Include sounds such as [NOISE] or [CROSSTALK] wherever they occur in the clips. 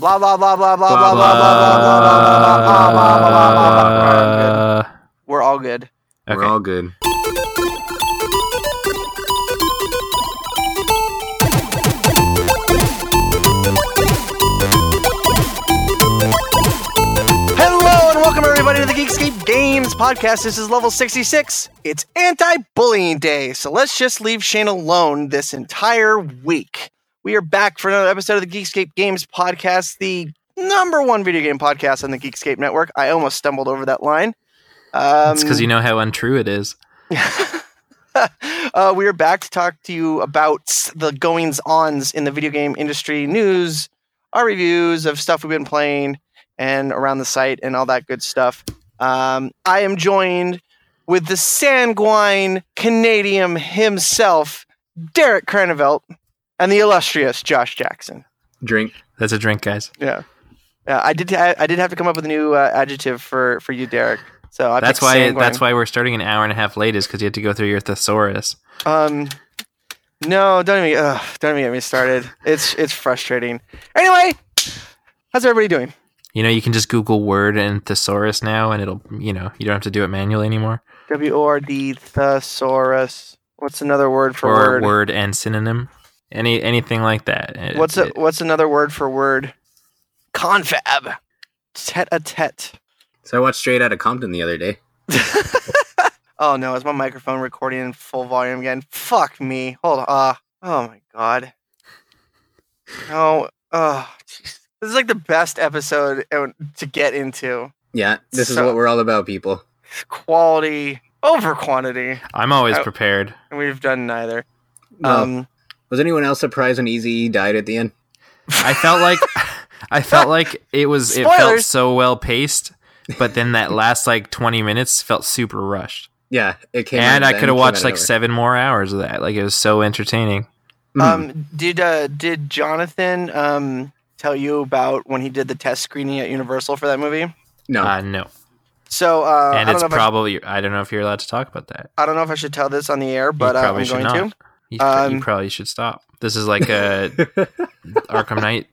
Blah blah blah blah blah blah blah blah blah blah blah blah blah blah blah blah. We're all good. Uh, We're all good. Hello and welcome everybody to the Geekscape Games podcast. This is level 66. It's anti-bullying day, so let's just leave Shane alone this entire week. We are back for another episode of the Geekscape Games podcast, the number one video game podcast on the Geekscape network. I almost stumbled over that line. Um, It's because you know how untrue it is. [LAUGHS] uh, we are back to talk to you about the goings ons in the video game industry news, our reviews of stuff we've been playing, and around the site and all that good stuff. Um, I am joined with the sanguine Canadian himself, Derek Carnevelt, and the illustrious Josh Jackson. Drink. That's a drink, guys. Yeah, yeah. I did. I, I did have to come up with a new uh, adjective for for you, Derek. So I that's why. sanguine. That's why we're starting an hour and a half late. Is because you had to go through your thesaurus. Um, no, don't even, ugh, don't even get me started. It's it's frustrating. Anyway, how's everybody doing? You know, you can just Google word and thesaurus now, and it'll. You know, you don't have to do it manually anymore. W O R D thesaurus. What's another word for or word? word and synonym. Any anything like that. It- What's a, it- what's another word for word? Confab. Tete a tete. So I watched Straight Outta Compton the other day. [LAUGHS] Oh no, is my microphone recording in full volume again? Fuck me. Hold on. Uh, oh my god. No. Oh, jeez. This is like the best episode uh, to get into. Yeah, this is what we're all about, people. Quality over quantity. I'm always Oh. prepared. and we've done neither. No. Um, Was anyone else surprised when Easy died at the end? I felt like [LAUGHS] I felt like it was it felt so well paced, but then that last like 20 minutes felt super rushed. Yeah, it came. and I could have watched like over. seven more hours of that. Like it was so entertaining. Mhm. um, did uh, did Jonathan um, tell you about when he did the test screening at Universal for that movie? no, Uh, no, So uh, I and don't it's know if I, probably I don't know if you're allowed to talk about that. I don't know if I should tell this on the air, but uh, I'm going not. to. You, pr- you Um, probably should stop. This is like a [LAUGHS] Arkham Knight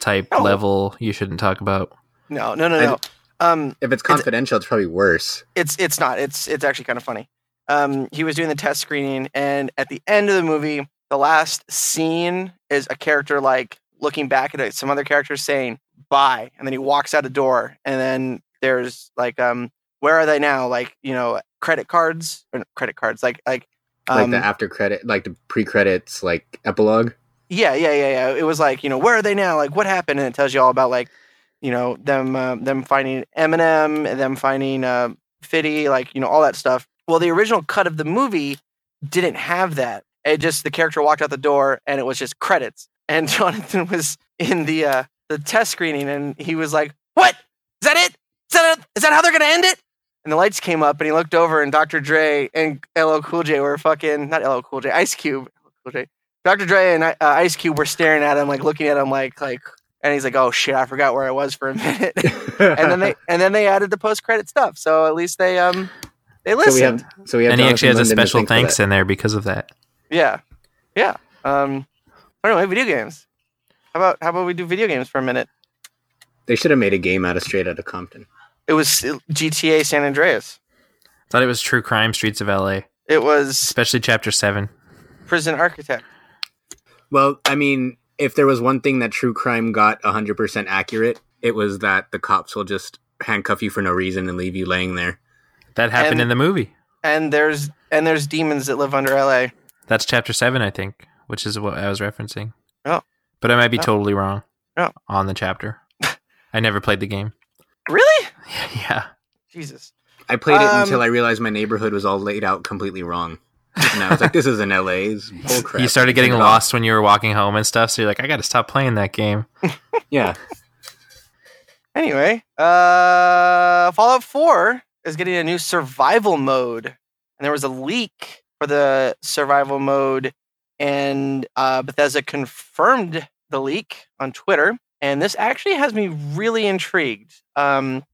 type No. level. You shouldn't talk about. No, no, no, I- no. Um, if it's confidential, it's probably worse. it's it's not. It's it's actually kind of funny. Um, he was doing the test screening, and at the end of the movie, the last scene is a character like looking back at it, some other characters saying bye, and then he walks out the door, and then there's like um, where are they now? Like you know, credit cards or credit cards, like like like um, the after credit, like the pre credits, like epilogue. yeah, yeah, yeah, yeah. It was like you know, where are they now? Like what happened? And it tells you all about like you know them uh, them finding Eminem, and them finding uh, Fitty, like you know all that stuff. Well, the original cut of the movie didn't have that. It just the character walked out the door, and it was just credits. And [LAUGHS] Jonathan was in the uh, the test screening, and he was like, "What is that? It is that is that how they're gonna end it?" And the lights came up, and he looked over, and Dr. Dre and LL Cool J were fucking not LL Cool J, Ice Cube, Cool J, Dr. Dre and uh, Ice Cube were staring at him, like looking at him, like like, and he's like, "Oh shit, I forgot where I was for a minute." [LAUGHS] and then they and then they added the post credit stuff, so at least they um they so we listened. have, so we have. and he actually has a Jonathan Linden to special thanks in there because of that. Yeah, yeah. Um, anyway, video games. How about how about we do video games for a minute? They should have made a game out of Straight Outta Compton. It was GTA San Andreas. I Thought it was True Crime Streets of L.A., It was especially Chapter Seven. Prison Architect. Well, I mean, if there was one thing that true crime got 100% accurate, it was that the cops will just handcuff you for no reason and leave you laying there. That happened And- in the movie. And there's and there's demons that live under LA. That's Chapter Seven, I think, which is what I was referencing. Oh. but I might be Oh. totally wrong. Oh. on the chapter. [LAUGHS] I never played the game. Really? [LAUGHS] yeah, Jesus. I played it Um, until I realized my neighborhood was all laid out completely wrong. And I was like, this is in LA. It's [LAUGHS] bull crap. you started getting Turn it off. lost when you were walking home and stuff. So you're like, I got to stop playing that game. [LAUGHS] Yeah. Anyway, uh, Fallout 4 is getting a new survival mode, and there was a leak for the survival mode, and uh, Bethesda confirmed the leak on Twitter, and this actually has me really intrigued. Um,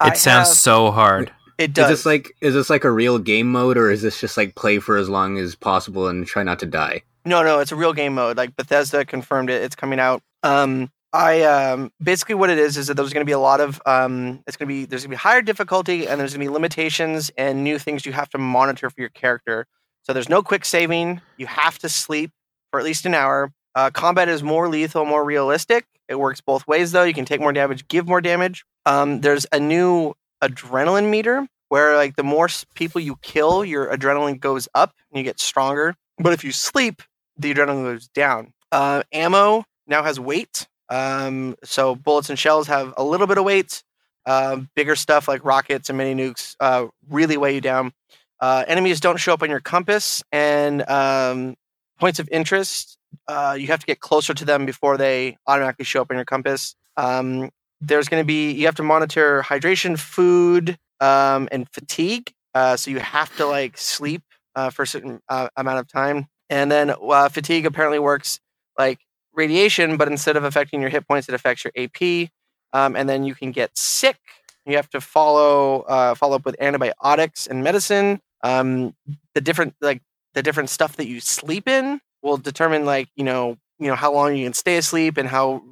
I It sounds have- so hard. it Is does. this like is this like a real game mode or is this just like play for as long as possible and try not to die? No, no, it's a real game mode. Like Bethesda confirmed it. It's coming out. Um, I um, basically what it is is that there's going to be a lot of um, it's going to be there's going to be higher difficulty and there's going to be limitations and new things you have to monitor for your character. So there's no quick saving. You have to sleep for at least an hour. Uh, combat is more lethal, more realistic. It works both ways though. You can take more damage, give more damage. Um, there's a new adrenaline meter where like the more people you kill, your adrenaline goes up and you get stronger. But if you sleep, the adrenaline goes down. Uh, ammo now has weight. Um, so bullets and shells have a little bit of weight. Um, bigger stuff like rockets and mini nukes uh, really weigh you down. Uh, enemies don't show up on your compass, and um, points of interest uh, you have to get closer to them before they automatically show up on your compass. Um, there's going to be you have to monitor hydration, food, um, and fatigue. Uh, so you have to like sleep uh, for a certain uh, amount of time, and then uh, fatigue apparently works like radiation, but instead of affecting your hit points, it affects your AP, um, and then you can get sick. You have to follow follow up with antibiotics and medicine. Um, the different like the different stuff that you sleep in will determine like you know you know how long you can stay asleep and how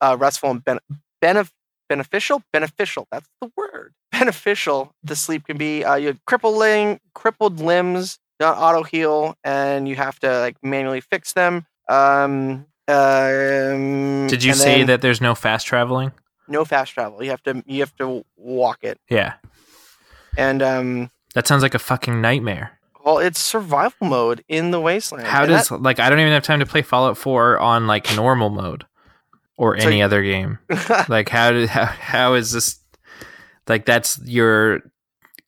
uh, restful and ben- benef- beneficial beneficial that's the word [LAUGHS] beneficial the sleep can be. Uh, you have crippling crippled limbs not auto heal and you have to like manually fix them. Um, um, Did you say that there's no fast traveling? no fast travel? You have to you have to walk it Yeah. and um. That sounds like a fucking nightmare. Well, it's survival mode in the wasteland. How and does like I don't even have time to play Fallout 4 on like normal mode or any y- other game. [LAUGHS] Like how did how, how is this like that's your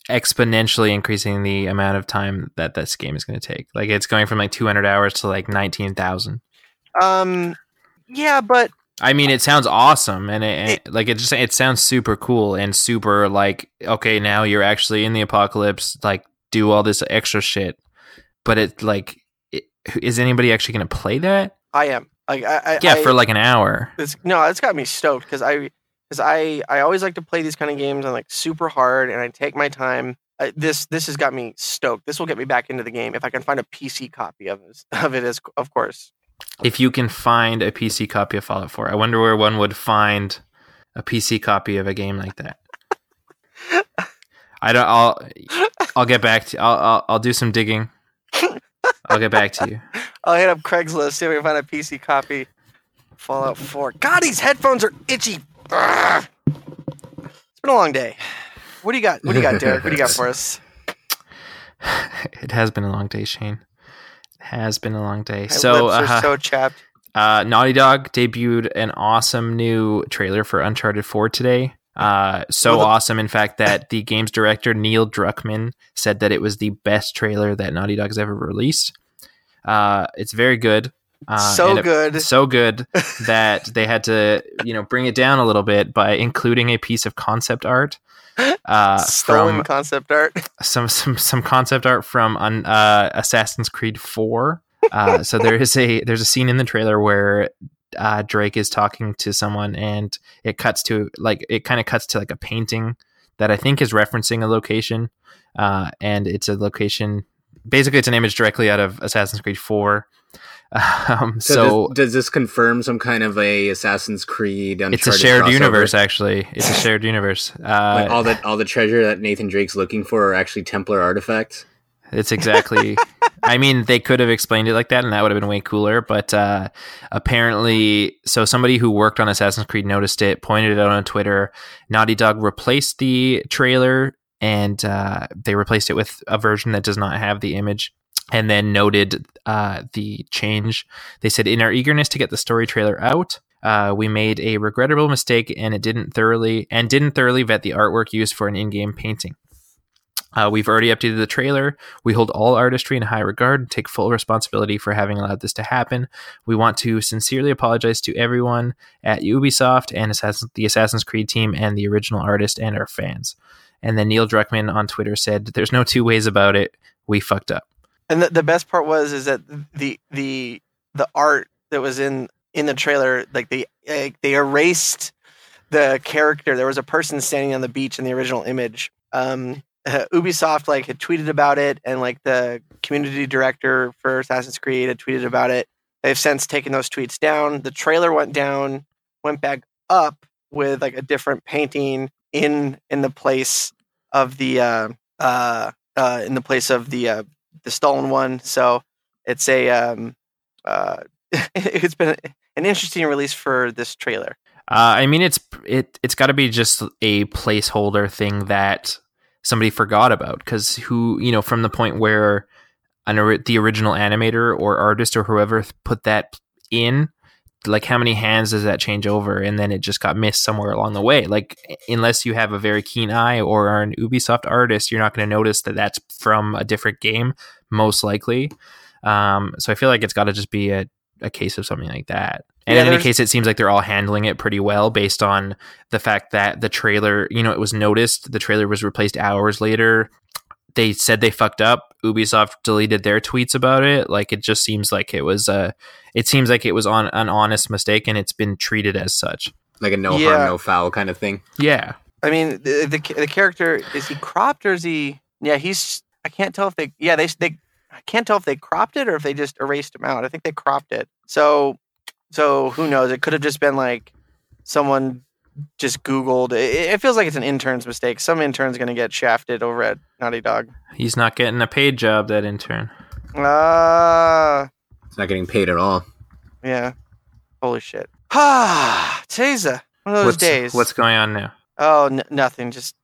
exponentially increasing the amount of time that this game is going to take. Like it's going from like 200 hours to like 19,000. um, yeah, but I mean, it sounds awesome, and it, it- like it just it sounds super cool and super like okay, now you're actually in the apocalypse. Like, do all this extra shit, but it like it, is anybody actually going to play that? I am like I, I Yeah, I, for like an hour. it's, no, it's got me stoked because I because I I always like to play these kind of games on like super hard and I take my time. I, this this has got me stoked. This will get me back into the game if I can find a PC copy of [LAUGHS] of it. As of course, If you can find a PC copy of Fallout 4, I wonder where one would find a PC copy of a game like that. [LAUGHS] I don't. I'll. I'll get back to. I'll. I'll, I'll do some digging. I'll get back to you. [LAUGHS] I'll hit up Craigslist see if we can find a PC copy. Fallout 4. God, these headphones are itchy. It's been a long day. What do you got? What do you got, Derek? What do you got for us? [LAUGHS] It has been a long day, Shane. It has been a long day. My so, lips are uh, so chapped. uh, Naughty Dog debuted an awesome new trailer for Uncharted 4 today. Uh, so Well, the- awesome, in fact, that the game's director Neil Druckmann said that it was the best trailer that Naughty Dog's ever released. Uh, it's very good. Uh, so it- good. so good [LAUGHS] that they had to, you know, bring it down a little bit by including a piece of concept art uh, Stolen from concept art. [LAUGHS] some some some concept art from un, uh, Assassin's Creed Four. Uh, so there is a there's a scene in the trailer where uh, Drake is talking to someone, and it cuts to like it kind of cuts to like a painting that I think is referencing a location, uh, and it's a location. Basically, it's an image directly out of Assassin's Creed Four. [LAUGHS] Um, So, so does, does this confirm some kind of a Assassin's Creed? Uncharted it's a shared crossover? universe, actually. It's a shared universe. Uh, Like all the all the treasure that Nathan Drake's looking for are actually Templar artifacts. It's exactly. I mean, they could have explained it like that, and that would have been way cooler. But uh, apparently, so somebody who worked on Assassin's Creed noticed it, pointed it out on Twitter. Naughty Dog replaced the trailer, and uh, they replaced it with a version that does not have the image. And then noted uh, the change. They said, in our eagerness to get the story trailer out, uh, we made a regrettable mistake, and it didn't thoroughly and didn't thoroughly vet the artwork used for an in-game painting. Uh, we've already updated the trailer. We hold all artistry in high regard and take full responsibility for having allowed this to happen. We want to sincerely apologize to everyone at Ubisoft and the Assassin's Creed team and the original artist and our fans. And then Neil Druckmann on Twitter said, "There's no two ways about it. We fucked up." And the, the best part was is that the the the art that was in in the trailer, like they like, they erased the character. There was a person standing on the beach in the original image. Um, uh, [LAUGHS] Ubisoft like had tweeted about it, and like the community director for Assassin's Creed had tweeted about it. They've since taken those tweets down. The trailer went down went back up with like a different painting in in the place of the uh uh, uh in the place of the uh the stolen one. So it's a um uh [LAUGHS] it's been an interesting release for this trailer. Uh, I mean, it's it it's got to be just a placeholder thing that somebody forgot about because who you know from the point where an, the original animator or artist or whoever put that in like how many hands does that change over? And then it just got missed somewhere along the way. Like unless you have a very keen eye or are an ubisoft artist you're not going to notice that that's from a different game most likely. Um, so i feel like it's got to just be a, a case of something like that and Yeah, in any case it seems like they're all handling it pretty well based on the fact that the trailer you know it was noticed the trailer was replaced hours later they said they fucked up. Ubisoft deleted their tweets about it. Like it just seems like it was uh it seems like it was on an honest mistake and it's been treated as such. Like a no Yeah. harm, no foul kind of thing. Yeah. I mean, the, the the character is he cropped or is he? Yeah, he's. I can't tell if they. Yeah, they they. I can't tell if they cropped it or if they just erased him out. I think they cropped it. So, so who knows? It could have just been like someone just Googled. It, it feels like it's an intern's mistake. Some intern's gonna get shafted over at Naughty Dog. He's not getting a paid job, that intern. Ah, It's not getting paid at all. yeah. Holy shit. Ah, [SIGHS] today's a, one of those what's, days. what's going on now? oh, n- nothing. Just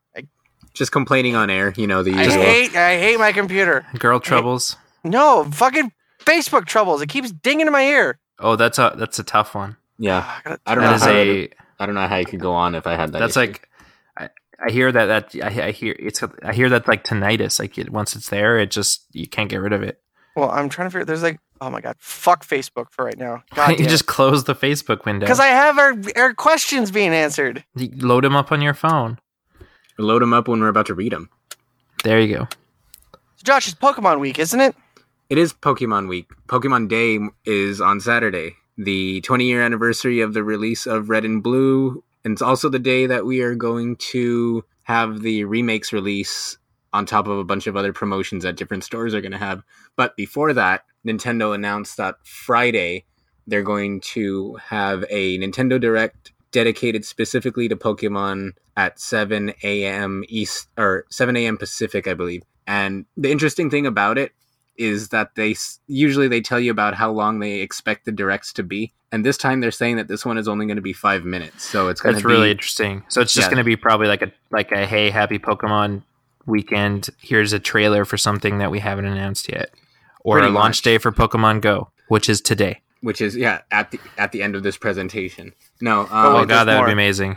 Just complaining on air, you know, the I usual. hate. I hate my computer. Girl troubles? No, fucking Facebook troubles. It keeps dinging in my ear. Oh, that's a that's a tough one. yeah. Ah, I don't That know is how a I don't know how you could go on if I had that. that's issue. like I, I hear that that I, I hear it's I hear that like tinnitus like it, once it's there it just you can't get rid of it. Well, I'm trying to figure. There's like, oh my god, fuck Facebook for right now. Why [LAUGHS] don't you God just close the Facebook window. because I have our our questions being answered. You load them up on your phone. load them up when we're about to read them. There you go. So Josh, it's Pokemon Week, isn't it? It is Pokemon Week. Pokemon Day is on Saturday, the 20 year anniversary of the release of Red and Blue. And it's also the day that we are going to have the remakes release on top of a bunch of other promotions that different stores are going to have. But before that, Nintendo announced that Friday they're going to have a Nintendo Direct dedicated specifically to Pokemon at 7 a.m. East or 7 a.m. Pacific, I believe. And the interesting thing about it is that they usually they tell you about how long they expect the directs to be, and this time they're saying that this one is only going to be five minutes. So it's going That's to be really interesting. So it's just Yeah. going to be probably like a like a hey happy Pokemon weekend. Here's a trailer for something that we haven't announced yet, or Pretty a launch much. day for Pokemon Go, which is today. which is yeah at the at the end of this presentation. No, Oh, Oh, um, god, there's that would be amazing.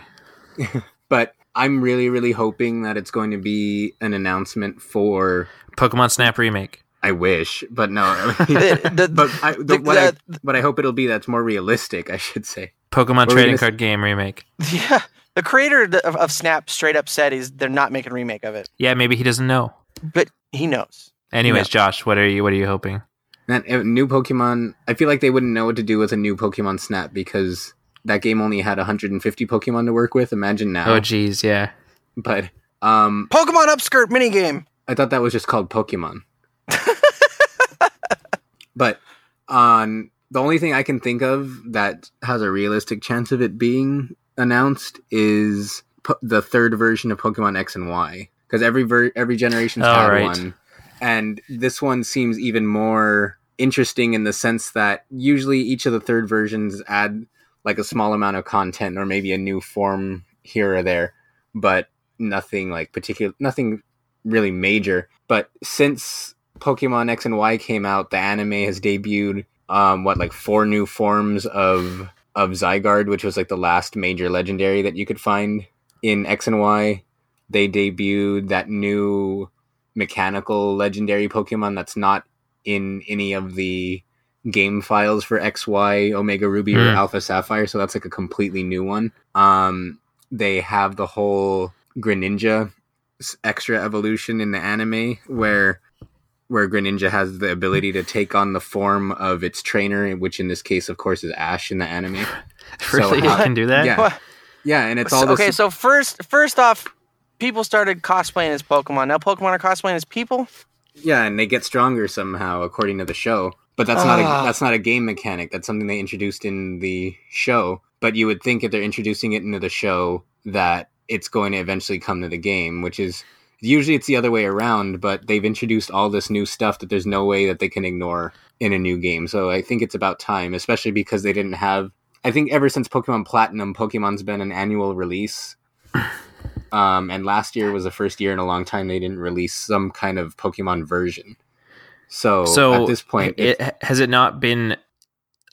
[LAUGHS] but I'm really really hoping that it's going to be an announcement for. Pokemon Snap remake. I wish, but no. [LAUGHS] [LAUGHS] The- the- but I, the, the- what, I, what I hope it'll be that's more realistic. I should say. Pokemon What trading gonna card game remake. [LAUGHS] Yeah, the creator of, of Snap straight up said he's they're not making a remake of it, Yeah, maybe he doesn't know. but he knows. Anyways, Josh, what are you what are you hoping? That new Pokemon, I feel like they wouldn't know what to do with a new Pokemon Snap because that game only had 150 Pokemon to work with. Imagine now. Oh geez, yeah. but um, Pokemon Upskirt minigame. I thought that was just called Pokemon. But on the only thing I can think of that has a realistic chance of it being announced is po- the third version of Pokemon X and Y because every ver- every generation's Oh, had right. one, and this one seems even more interesting in the sense that usually each of the third versions add like a small amount of content or maybe a new form here or there, but nothing like particular, nothing really major. But since Pokemon X and Y came out, the anime has debuted um what like four new forms of of Zygarde, which was like the last major legendary that you could find in X and Y. They debuted that new mechanical legendary Pokemon that's not in any of the game files for XY, Omega Ruby, or Hmm. Alpha Sapphire, so that's like a completely new one. Um, they have the whole Greninja extra evolution in the anime where where Greninja has the ability to take on the form of its trainer, which in this case, of course, is Ash in the anime. [LAUGHS] Really, how- you can do that? Yeah. What? Yeah, and it's all So- this. okay, so first first off, people started cosplaying as Pokemon. Now Pokemon are cosplaying as people. Yeah, and they get stronger somehow according to the show. But that's not Ah. a that's not a game mechanic. That's something they introduced in the show. but you would think if they're introducing it into the show that it's going to eventually come to the game, which is usually it's the other way around, but they've introduced all this new stuff that there's no way that they can ignore in a new game. So I think it's about time, especially because they didn't have I think ever since Pokemon Platinum, Pokemon's been an annual release. [LAUGHS] Um, and last year was the first year in a long time they didn't release some kind of Pokemon version. So, So at this point, it, has it not been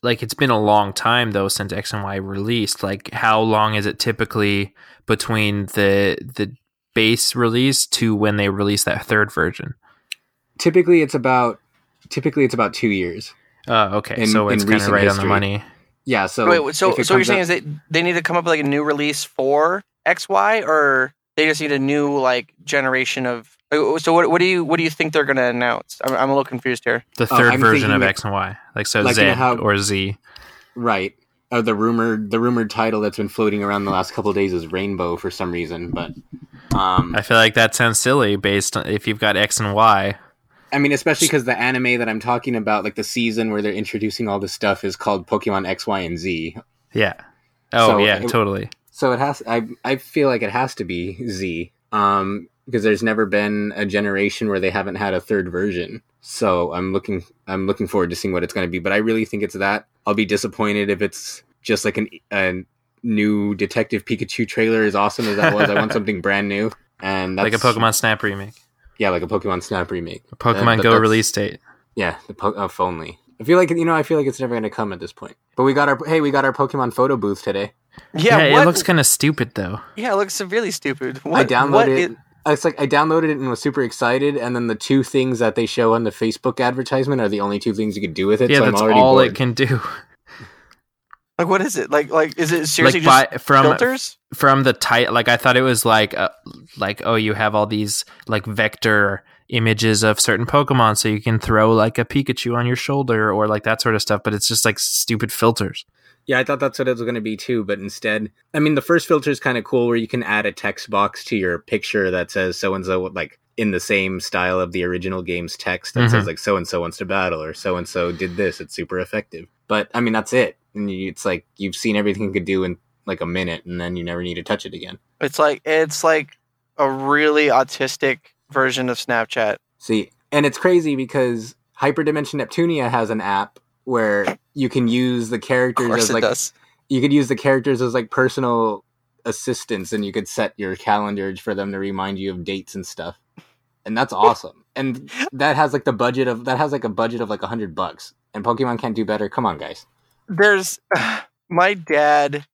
like it's been a long time though since X and Y released. Like how long is it typically between the the base release to when they release that third version? typically it's about typically it's about two years. Oh, okay. In- so it's kind of recent right on the money. Yeah. So Wait, so so what you're comes saying out- is that they need to come up with like a new release for XY, or they just need a new like generation of. uh, So what what do you what do you think they're gonna announce? I'm, I'm a little confused here. The Oh, 3rd I'm version of X and Y, like so Like, Z you know how- or Z. right? Uh, the rumored the rumored title that's been floating around the last couple of days is Rainbow for some reason, but um, I feel like that sounds silly based on if you've got X and Y. I mean, especially because the anime that I'm talking about, like the season where they're introducing all this stuff, is called Pokemon X, Y, and Z. Yeah. Oh So yeah, it- totally. So it has. I I feel like it has to be Z. Um, because there's never been a generation where they haven't had a third version. So I'm looking. I'm looking forward to seeing what it's going to be. But I really think it's that. I'll be disappointed if it's just like an a new Detective Pikachu trailer. As awesome as that was, I want [LAUGHS] something brand new. And that's, Like a Pokemon Snap remake. Yeah, like a Pokemon Snap remake. A Pokemon but Go release date. Yeah, the po- oh, if only. I feel like you know. I feel like it's never going to come at this point. But we got our hey, we got our Pokemon photo booth today. Yeah, Yeah, it looks kind of stupid though. yeah, it looks severely stupid. What, I downloaded what it. It's like I downloaded it and was super excited, and then the two things that they show on the Facebook advertisement are the only two things you could do with it. Yeah, so that's I'm already all bored. it can do. Like what is it? Like like is it seriously like just by, from filters? from the title like i thought it was like uh, like oh you have all these like vector images of certain pokemon so you can throw like a pikachu on your shoulder or like that sort of stuff but it's just like stupid filters Yeah, I thought that's what it was going to be too, but instead, I mean, the first filter is kind of cool where you can add a text box to your picture that says so and so, like in the same style of the original game's text that Mhm. says like so and so wants to battle or so and so did this. It's super effective. But I mean, that's it. And you, it's like you've seen everything you could do in like a minute, and then you never need to touch it again. It's like it's like a really autistic version of Snapchat. See, and it's crazy because Hyperdimension Neptunia has an app where you can use the characters as like you could use the characters as like personal assistants and you could set your calendar for them to remind you of dates and stuff. And that's awesome. [LAUGHS] And that has like the budget of that has like a budget of like a hundred bucks. And pokemon can't do better. Come on guys There's [SIGHS] my dad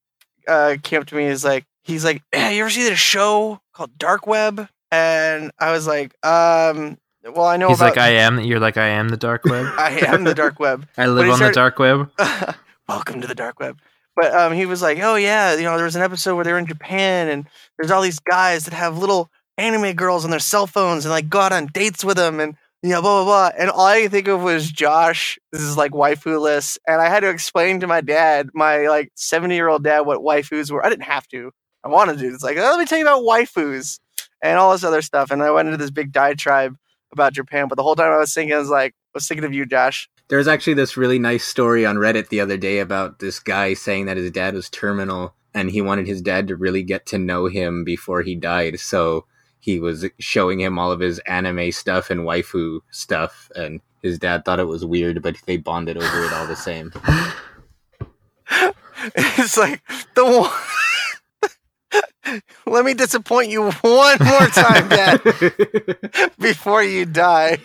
uh, came up to me. He's like he's like, hey, you ever see this show called Dark Web? And I was like, um, well, I know he's about. like i am you're like i am the dark web [LAUGHS] I am the dark web. [LAUGHS] i live on the dark web [LAUGHS] welcome to the dark web. But um, he was like, oh yeah, you know, there was an episode where they were in Japan, and there's all these guys that have little anime girls on their cell phones, and like go out on dates with them, and know, blah blah blah. And all I could think of was Josh. This is like waifu list, and I had to explain to my dad, my like 70 year old dad, what waifus were. I didn't have to. I wanted to. It's like, oh, let me tell you about waifus and all this other stuff. And I went into this big diatribe about Japan, but the whole time I was thinking, I was like, I was thinking of you, Josh. there's actually this really nice story on reddit the other day about this guy saying that his dad was terminal and he wanted his dad to really get to know him before he died so he was showing him all of his anime stuff and waifu stuff and his dad thought it was weird but they bonded over it all the same [LAUGHS] [LAUGHS] it's like the one. [LAUGHS] Let me disappoint you one more time, Dad, before you die.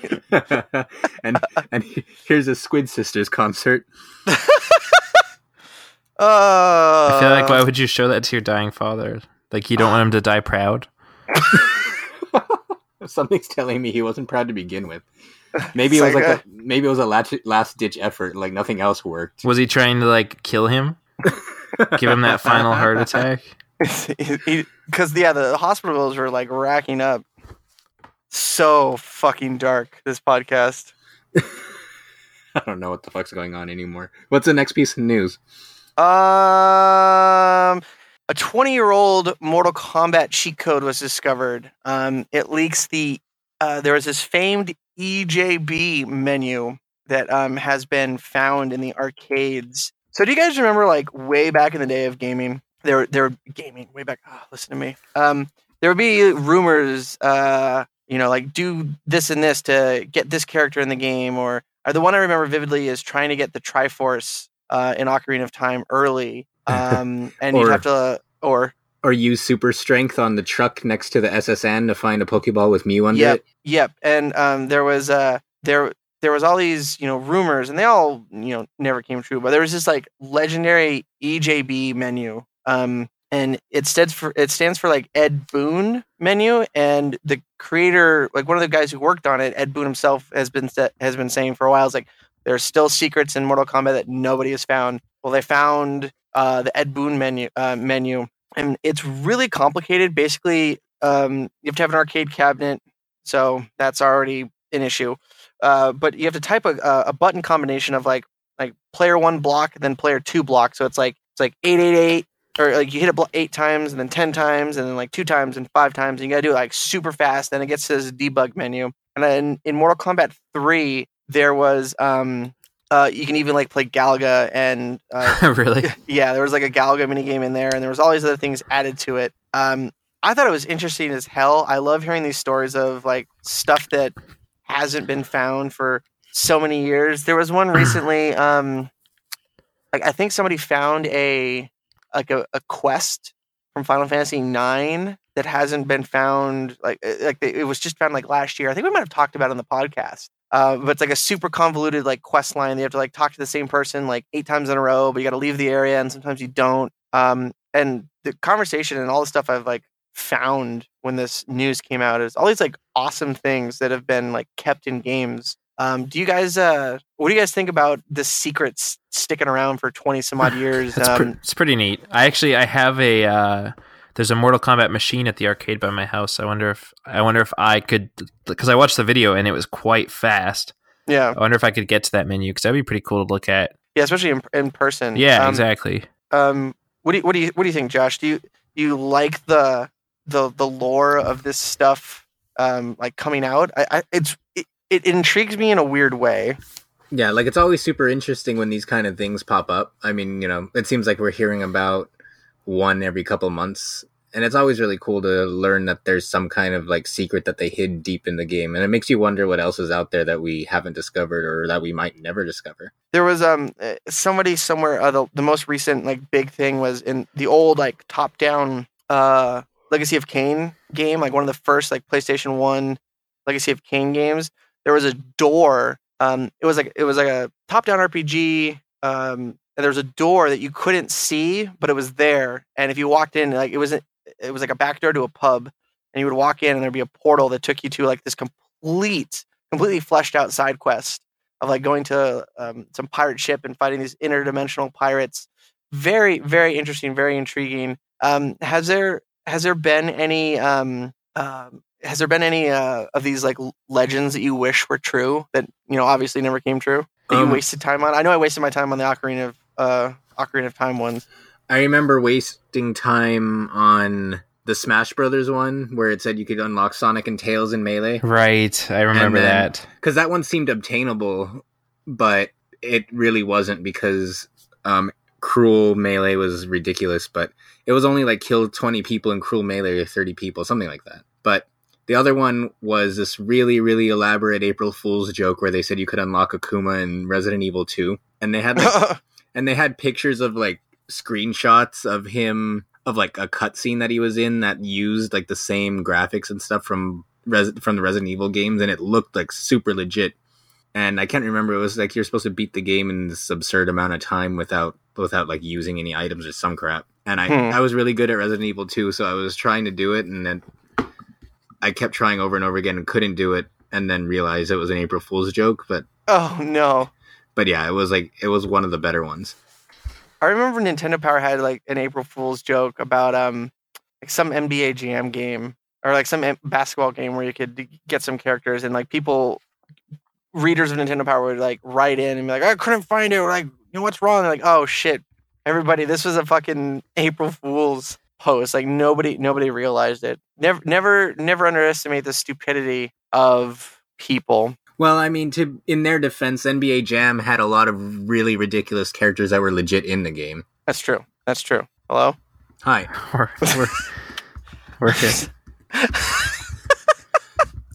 and and here's a Squid Sisters concert. Uh, i feel like why would you show that to your dying father like you don't want him to die proud [LAUGHS] Something's telling me he wasn't proud to begin with. Maybe It's it was like like a, maybe it was a last last ditch effort. Like nothing else worked. was he trying to like kill him [LAUGHS] give him that final heart attack [LAUGHS] because yeah, the hospital bills were like racking up. So fucking dark. This podcast. I don't know what the fuck's going on anymore. What's the next piece of news? Um, a 20 year old Mortal Kombat cheat code was discovered. Um, it leaks the. Uh, there was this famed EJB menu that um, has been found in the arcades So do you guys remember like way back in the day of gaming? There, there gaming way back. Oh, listen to me. Um, there would be rumors. Uh, you know, like do this and this to get this character in the game, or, or the one I remember vividly is trying to get the Triforce uh, in Ocarina of Time early. [LAUGHS] Um, and you'd have to, or Or use super strength on the truck next to the S.S. Anne to find a Pokeball with Mew under Yep. it. Yep, and um, there was uh, there there was all these you know rumors, and they all you know never came true. But there was this like legendary EJB menu, um, and it stands for it stands for like Ed Boon menu, and the creator, like one of the guys who worked on it, Ed Boon himself has been has been saying for a while, is like there's still secrets in Mortal Kombat that nobody has found. Well, they found uh, the Ed Boon menu uh, menu, and it's really complicated. Basically, um, you have to have an arcade cabinet so that's already an issue. Uh, but you have to type a, a button combination of like like player one block then player two block. So it's like it's like eight eight eight or like you hit it eight times and then ten times and then like two times and five times. And you gotta do it like super fast. Then it gets to this debug menu. And then in Mortal Kombat three, there was um uh you can even like play Galaga and uh, [LAUGHS] really? [LAUGHS] yeah, there was like a Galaga mini game in there, and there was all these other things added to it. Um, I thought it was interesting as hell. I love hearing these stories of like stuff that hasn't been found for so many years. There was one [CLEARS THROAT] recently. Um, like I think somebody found a like a, a quest from Final Fantasy IX that hasn't been found. Like uh, like it was just found like last year. I think we might have talked about it on the podcast. Uh, but it's like a super convoluted like quest line. You have to like talk to the same person like eight times in a row, but you got to leave the area, and sometimes you don't. Um, and the conversation and all the stuff I've like found when this news came out is all these like awesome things that have been like kept in games. Um, do you guys uh, what do you guys think about the secrets sticking around for twenty some odd [LAUGHS] years? That's um, pre- it's pretty neat. I actually I have a uh, there's a Mortal Kombat machine at the arcade by my house. I wonder if I wonder if I could because I watched the video and it was quite fast. yeah, I wonder if I could get to that menu because that'd be pretty cool to look at. yeah, especially in, in person. Yeah, um, exactly. Um, what do you what do you what do you think, Josh? Do you do you like the the the lore of this stuff um, like coming out? I, I it's it, it intrigues me in a weird way. Yeah, like it's always super interesting when these kind of things pop up. I mean, you know, it seems like we're hearing about one every couple months. And it's always really cool to learn that there's some kind of like secret that they hid deep in the game. And it makes you wonder what else is out there that we haven't discovered or that we might never discover. There was um uh, somebody somewhere. Uh, the, the most recent like big thing was in the old like top down uh Legacy of Kain game, like one of the first like PlayStation One Legacy of Kain games. There was a door. Um, it was like it was like a top down RPG. Um, and there was a door that you couldn't see, but it was there. And if you walked in, like it was it was like a back door to a pub, and you would walk in, and there'd be a portal that took you to like this complete, completely fleshed out side quest of like going to um, some pirate ship and fighting these interdimensional pirates. Very, very interesting, very intriguing. Um, has there has there been any um, um, has there been any uh, of these like legends that you wish were true that you know obviously never came true that Um, you wasted time on? I know I wasted my time on the Ocarina of uh, Ocarina of Time ones. I remember wasting time on the Smash Brothers one where it said you could unlock Sonic and Tails in Melee. Right, I remember then- that. because that one seemed obtainable, but it really wasn't because um, Cruel Melee was ridiculous. But it was only like kill twenty people in Cruel Melee or thirty people, something like that. But the other one was this really, really elaborate April Fool's joke where they said you could unlock Akuma in Resident Evil Two, and they had like, [LAUGHS] and they had pictures of like screenshots of him of like a cutscene that he was in that used like the same graphics and stuff from Res- from the Resident Evil games, and it looked like super legit. And I can't remember. It was like you're supposed to beat the game in this absurd amount of time without without like using any items or some crap. And I Hmm. I was really good at Resident Evil 2, so I was trying to do it, and then I kept trying over and over again and couldn't do it, and then realized it was an April Fool's joke. But oh no! But yeah, it was like it was one of the better ones. I remember Nintendo Power had like an April Fool's joke about um like some NBA Jam game or like some basketball game where you could get some characters and like people readers of Nintendo Power would like write in and be like I couldn't find it like you know what's wrong? Like oh shit. Everybody this was a fucking April Fool's post. Like nobody nobody realized it. Never never never underestimate the stupidity of people Well, I mean, to in their defense, NBA Jam had a lot of really ridiculous characters that were legit in the game. That's true. That's true. Hello. Hi, [LAUGHS] We're, we're, we're good.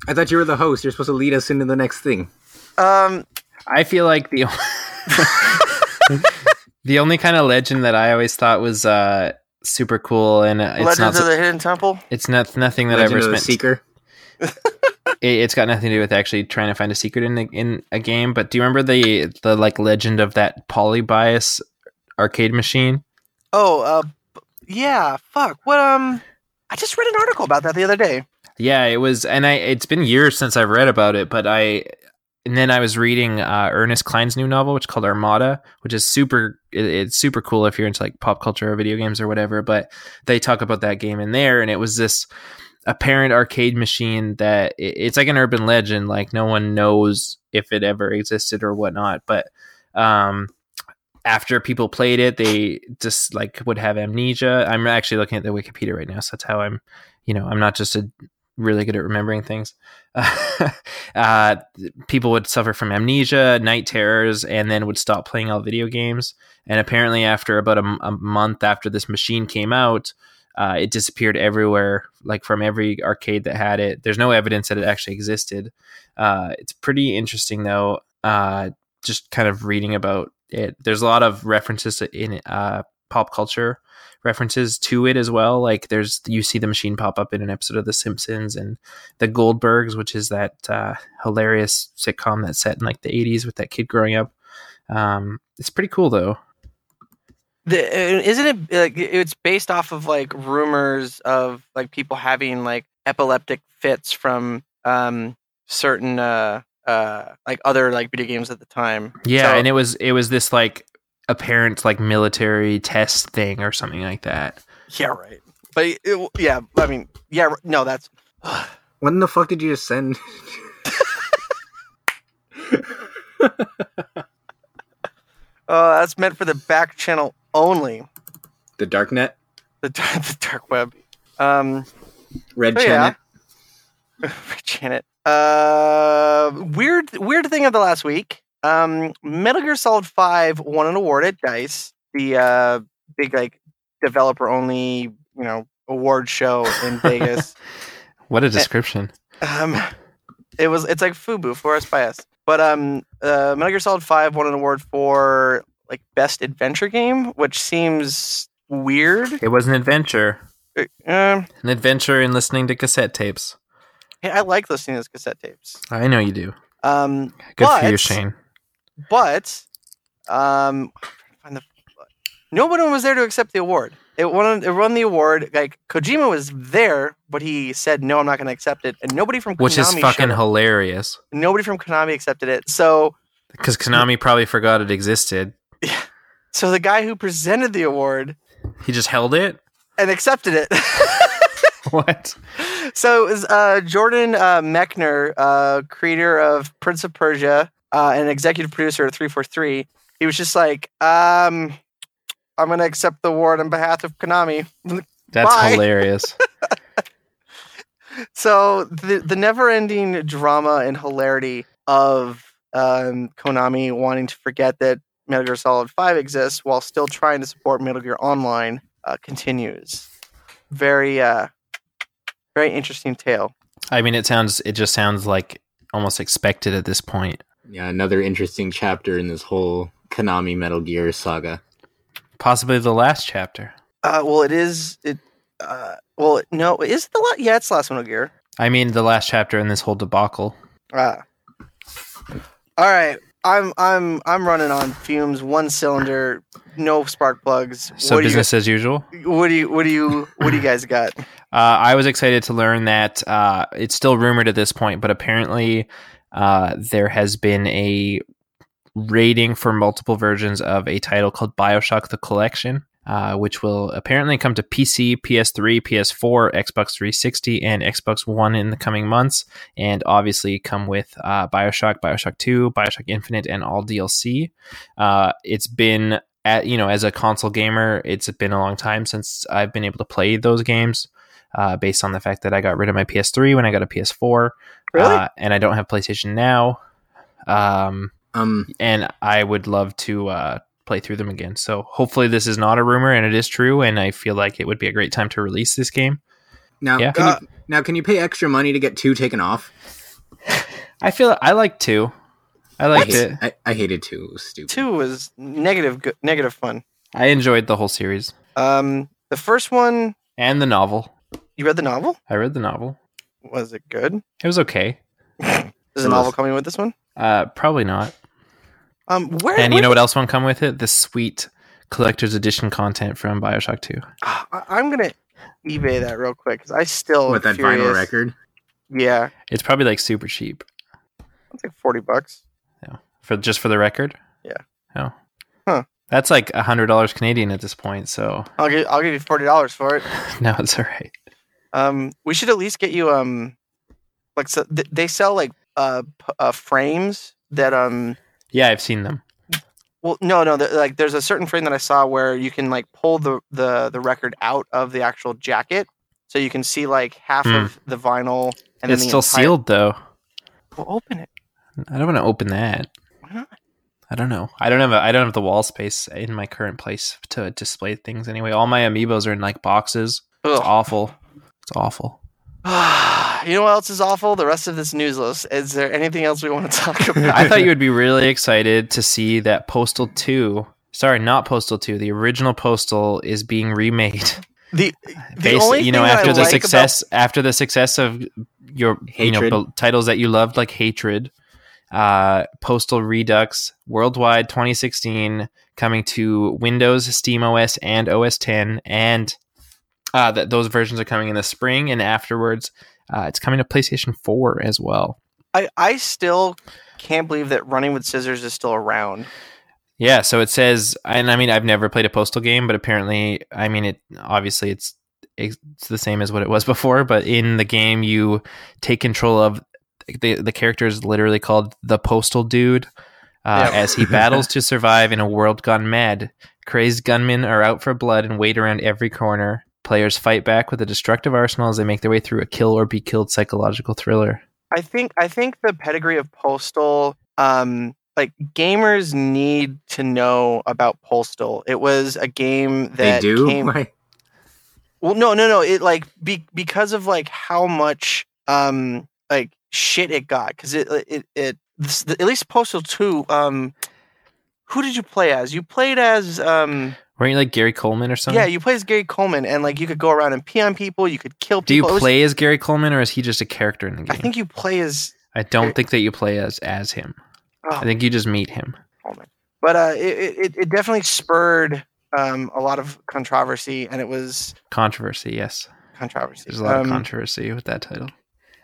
I thought you were the host. You're supposed to lead us into the next thing. Um. I feel like the [LAUGHS] the only kind of legend that I always thought was uh, super cool, and it's Legends not of the Hidden Temple. it's not nothing that Legend I of ever the spent. Seeker. [LAUGHS] It, it's got nothing to do with actually trying to find a secret in a, in a game. But do you remember the the like legend of that Polybius arcade machine? Oh. Uh. Yeah. Fuck. What? Um. I just read an article about that the other day. Yeah, it was, and I it's been years since I've read about it, but I and then I was reading uh, Ernest Cline's new novel, which is called Armada, which is super. It, it's super cool if you're into like pop culture or video games or whatever. But they talk about that game in there, and it was this apparent arcade machine that it, it's like an urban legend. Like no one knows if it ever existed or whatnot, but um after people played it they just like would have amnesia i'm actually looking at the wikipedia right now so that's how i'm you know i'm not just a really good at remembering things. [LAUGHS] uh, people would suffer from amnesia, night terrors, and then would stop playing all video games. And apparently, after about a, a month after this machine came out, uh, it disappeared everywhere, like from every arcade that had it. There's no evidence that it actually existed. Uh, it's pretty interesting, though. Uh, just kind of reading about it. There's a lot of references in uh, pop culture references to it as well. Like there's you see the machine pop up in an episode of The Simpsons and The Goldbergs, which is that uh, hilarious sitcom that's set in like the 80s with that kid growing up. Um, it's pretty cool though. The, uh, isn't it like it's based off of like rumors of like people having like epileptic fits from um certain uh uh like other like video games at the time. Yeah, So- and it was it was this like apparent like military test thing or something like that. yeah, right. But it, it- yeah, I mean, yeah, no, that's [SIGHS] When the fuck did you just send? [LAUGHS] [LAUGHS] [LAUGHS] uh that's meant for the back channel only. the darknet, The, dark- [LAUGHS] the dark web. Um red So, yeah. [LAUGHS] channel. Janet. Uh, weird, weird thing of the last week. Um, Metal Gear Solid Five won an award at DICE, the uh, big like developer only, you know, award show in [LAUGHS] Vegas. What a description. Um, it was it's like Fubu Forest by us, but um, uh, Metal Gear Solid Five won an award for like best adventure game, which seems weird. It was an adventure. Uh, An adventure in listening to cassette tapes. hey, I like listening to those cassette tapes. I know you do. Um, Good for you, Shane. but um, I'm trying to find the, no one was there to accept the award. It won. It won the award. Like Kojima was there, but he said no, I'm not going to accept it. And nobody from Konami Which is fucking hilarious. nobody from Konami accepted it. So, Because Konami probably forgot it existed. Yeah. [LAUGHS] so the guy who presented the award He just held it? and accepted it. [LAUGHS] What? [LAUGHS] so it was uh, Jordan uh, Mechner, uh, creator of Prince of Persia uh, and executive producer of 343. He was just like, um, I'm going to accept the award on behalf of Konami. [LAUGHS] That's Bye. hilarious. [LAUGHS] So the the never ending drama and hilarity of um, Konami wanting to forget that Metal Gear Solid Five exists while still trying to support Metal Gear Online uh, continues. Very uh, very interesting tale. I mean, it sounds. It just sounds like almost expected at this point. Yeah, another interesting chapter in this whole Konami Metal Gear saga. Possibly the last chapter. Uh, well, it is it. Uh, well, no, is the la- yeah, it's the last Metal Gear. I mean, the last chapter in this whole debacle. Ah. All right. I'm I'm I'm running on fumes, one cylinder, no spark plugs. So what do you business as usual. What do you what do you what do you guys got? [LAUGHS] Uh, I was excited to learn that uh, it's still rumored at this point, but apparently uh, there has been a rating for multiple versions of a title called Bioshock the Collection, uh, which will apparently come to PC, PS3, PS4, Xbox 360, and Xbox One in the coming months, and obviously come with uh, Bioshock, Bioshock 2, Bioshock Infinite, and all DLC. Uh, it's been at you know as a console gamer, it's been a long time since I've been able to play those games uh, based on the fact that I got rid of my PS3 when I got a PS4, Really? uh, and I don't have PlayStation now. Um, Um, and I would love to uh, play through them again. So hopefully this is not a rumor and it is true. And I feel like it would be a great time to release this game. now, Yeah. can Uh, you, now, can you pay extra money to get two taken off? [LAUGHS] I feel I like two. I I, liked hate- it. I, I hated two. It was stupid. Two was negative, good, negative fun. I enjoyed the whole series Um, the first one, and the novel. you read the novel. I read the novel. Was it good? It was okay. [LAUGHS] Is the novel coming with this one? Uh, probably not. Um, where? And you know what else won't come with it? The sweet collector's edition content from Bioshock 2. Ah, I- I'm gonna eBay that real quick because I still with that curious. vinyl record. Yeah, It's probably like super cheap it's like forty bucks. for just for the record. Yeah. Oh. Huh. That's like a hundred dollars Canadian at this point. So I'll give I'll give you forty dollars for it. [LAUGHS] no, it's all right. Um, we should at least get you um, like so th- they sell like uh, uh frames that um. Yeah, I've seen them. Well, no, no. The, like, there's a certain frame that I saw where you can like pull the the the record out of the actual jacket, so you can see like half Hmm. of the vinyl. And it's the still entire- sealed though. Well, open it. I don't want to open that. Why not? I don't know. I don't have a, I don't have the wall space in my current place to display things anyway. All my amiibos are in like boxes. It's awful. It's awful. [SIGHS] [SIGHS] [SIGHS] you know what else is awful? The rest of this news list. Is there anything else we want to talk [LAUGHS] about? I thought you would be really excited to see that Postal 2, sorry, not Postal 2, the original Postal is being remade. the [LAUGHS] the Based, only you know, thing I after the like success after the success of your you know Hatred. titles that you loved like Hatred, uh Postal Redux, Worldwide 2016 coming to Windows, Steam OS and OS 10 and uh that those versions are coming in the spring and afterwards uh, it's coming to PlayStation 4 as well. I I still can't believe that Running with Scissors is still around. Yeah, so it says, and I mean, I've never played a postal game, but apparently, I mean, it obviously it's it's the same as what it was [LAUGHS] before. But in the game, you take control of the the character is literally called the Postal Dude, uh, as he battles to survive in a world gone mad. Crazed gunmen are out for blood and wait around every corner. Players fight back with a destructive arsenal as they make their way through a kill or be killed psychological thriller. I think I think the pedigree of Postal, um, like gamers need to know about Postal. It was a game that They do. came. [LAUGHS] Why? Well, no, no, no. It like be, because of like how much um like shit it got because it it it this, at least Postal Two. Um, who did you play as? You played as um Weren't you like Gary Coleman or something? yeah, you play as Gary Coleman, and like you could go around and pee on people. You could kill people. Do you. Was- play as Gary Coleman or is he just a character in the game? I think you play as. I don't think that you play as as him. Oh, I think you just meet him. but uh, it, it it definitely spurred um a lot of controversy, and it was Controversy, yes. controversy. There's a lot Um, of controversy with that title.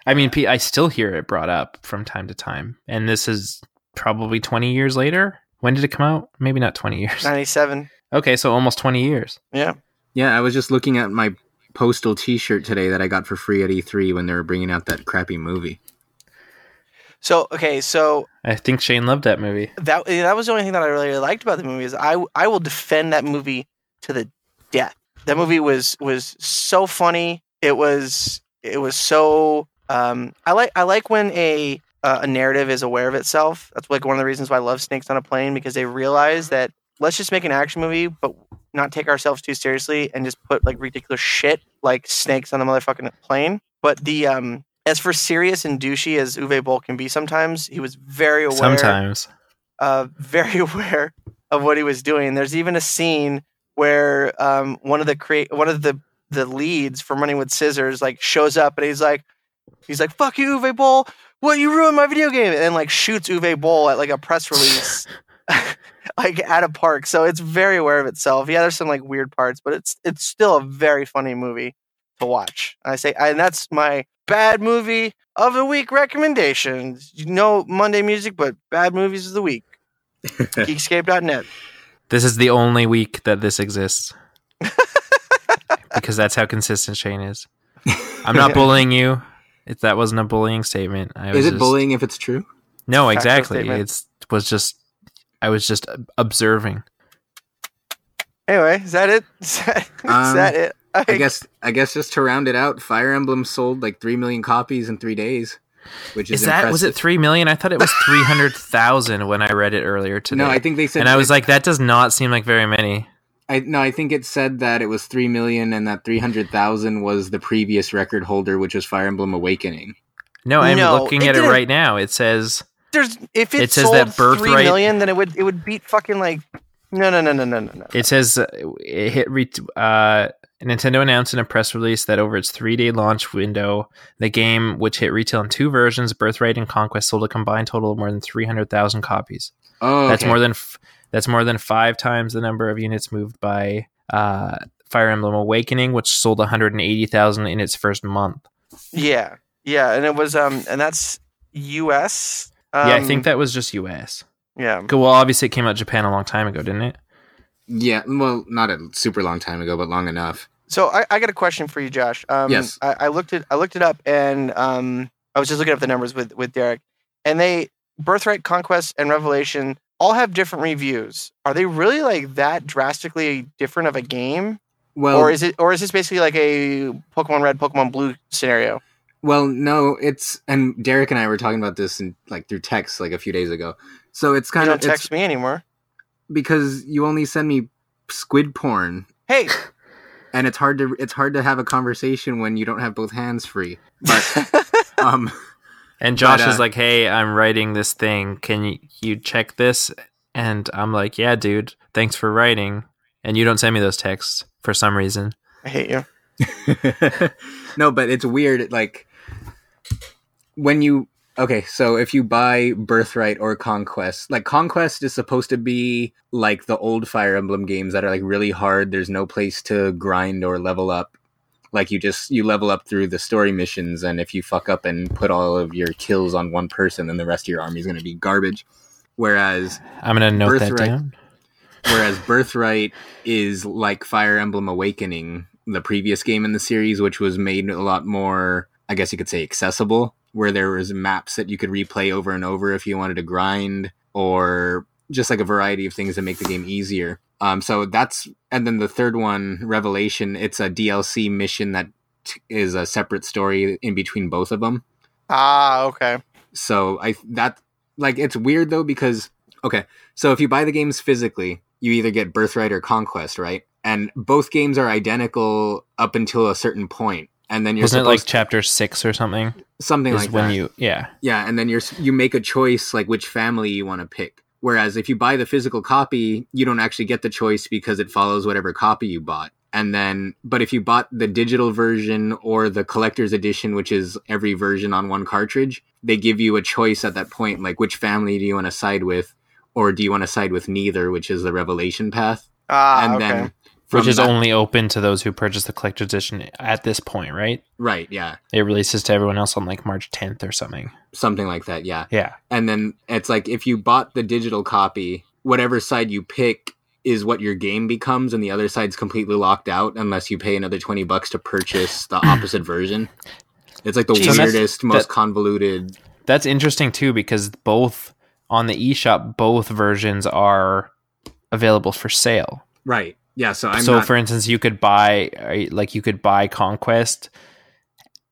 I mean, I still hear it brought up from time to time, and this is probably 20 years later. When did it come out? Maybe not 20 years. Ninety-seven. Okay, so almost 20 years. Yeah. Yeah, I was just looking at my postal T-shirt today that I got for free at E3 when they were bringing out that crappy movie. So okay, so I think Shane loved that movie. that that was the only thing that I really liked about the movie is I I will defend that movie to the death. That movie was was so funny. It was it was so um I like I like when a uh, a narrative is aware of itself. That's like one of the reasons why I love Snakes on a Plane because they realize that let's just make an action movie but not take ourselves too seriously and just put like ridiculous shit like snakes on a motherfucking plane. But the um as for serious and douchey as Uwe Boll can be sometimes, he was very aware Sometimes. uh, very [LAUGHS] aware of what he was doing. There's even a scene where um, one of the create one of the the leads from Running with Scissors like shows up and he's like he's like fuck you Uwe Boll, what you ruined my video game and then like shoots Uwe Boll at like a press release [LAUGHS] [LAUGHS] like at a park. So it's very aware of itself. Yeah, there's some like weird parts, but it's it's still a very funny movie to watch. I say and that's my bad movie of the week recommendations. You know Monday music, but bad movies of the week. [LAUGHS] Geekscape.net. This is the only week that this exists. [LAUGHS] because that's how consistent Shane is. I'm not bullying you. If that wasn't a bullying statement. I was Is it just- bullying if it's true? No, exactly. statement. It's was just I was just observing. Anyway, is that it? [LAUGHS] Is that, is Um, that it? I guess I guess just to round it out, Fire Emblem sold like three million copies in three days. which is, Is that was it three million? I thought it was [LAUGHS] three hundred thousand when I read it earlier today. No, I think they said and I was it- like, that does not seem like very many. I no, I think it said that it was three million, and that three hundred thousand was the previous record holder, which was Fire Emblem Awakening. No, I'm No, looking it at it didn't- right now. It says There's if it, It says sold that three Birthright- million, then it would it would beat fucking like no no no no no no no. it says uh, it hit re- uh, Nintendo announced in a press release that over its three day launch window, the game, which hit retail in two versions, Birthright and Conquest, sold a combined total of more than three hundred thousand copies. Oh, That's more than f- that's more than five times the number of units moved by uh, Fire Emblem Awakening, which sold one hundred and eighty thousand in its first month. Yeah, yeah, and it was um and that's U.S. Um, yeah, I think that was just U.S. yeah. Well, obviously, it came out Japan a long time ago, didn't it? Yeah, well, not a super long time ago, but long enough. So I, I got a question for you, Josh. Um, Yes. I, I looked it I looked it up and um I was just looking up the numbers with with Derek, and they Birthright, Conquest, and Revelation all have different reviews. Are they really like that drastically different of a game, Well, or is it or is this basically like a Pokemon Red, Pokemon Blue scenario? Well, no, it's and Derek and I were talking about this in like through text like a few days ago. So it's You kind don't of text me anymore. because you only send me squid porn, Hey, [LAUGHS] and it's hard to it's hard to have a conversation when you don't have both hands free. But [LAUGHS] um, And Josh But, uh, is like, "Hey, I'm writing this thing. Can you, you check this?" And I'm like, "Yeah, dude. Thanks for writing." And you don't send me those texts for some reason. I hate you. [LAUGHS] no, but it's weird. Like when you okay, so if you buy Birthright or Conquest, like Conquest is supposed to be like the old Fire Emblem games that are like really hard. There's no place to grind or level up. Like you just you level up through the story missions, and if you fuck up and put all of your kills on one person, then the rest of your army is going to be garbage. Whereas I'm gonna note that Birthright. down. whereas Birthright is like Fire Emblem Awakening, the previous game in the series, which was made a lot more, I guess you could say, accessible, where there was maps that you could replay over and over if you wanted to grind, or just like a variety of things that make the game easier. Um, so that's and then the third one, Revelation, it's a DLC mission that t- is a separate story in between both of them. Ah, okay. So I that like it's weird though because okay, so if you buy the games physically, you either get Birthright or Conquest, right? And both games are identical up until a certain point, and then you're Wasn't it like chapter six or something? something like when that. you yeah. Yeah, and then you're you make a choice like which family you want to pick. Whereas if you buy the physical copy, you don't actually get the choice because it follows whatever copy you bought. And then, but if you bought the digital version or the collector's edition, which is every version on one cartridge, they give you a choice at that point, like which family do you want to side with, or do you want to side with neither, which is the revelation path. Ah, and okay. then, from Which is that- only open to those who purchase the collector's edition at this point, right? right, yeah, It releases to everyone else on like March 10th or something. something like that, yeah. Yeah. and then it's like if you bought the digital copy whatever side you pick is what your game becomes and the other side's completely locked out unless you pay another 20 bucks to purchase the [COUGHS] opposite version it's like the Jesus. weirdest most That- convoluted That's interesting too because both on the eShop, both versions are available for sale. right yeah so i'm so not, for instance you could buy uh, like you could buy conquest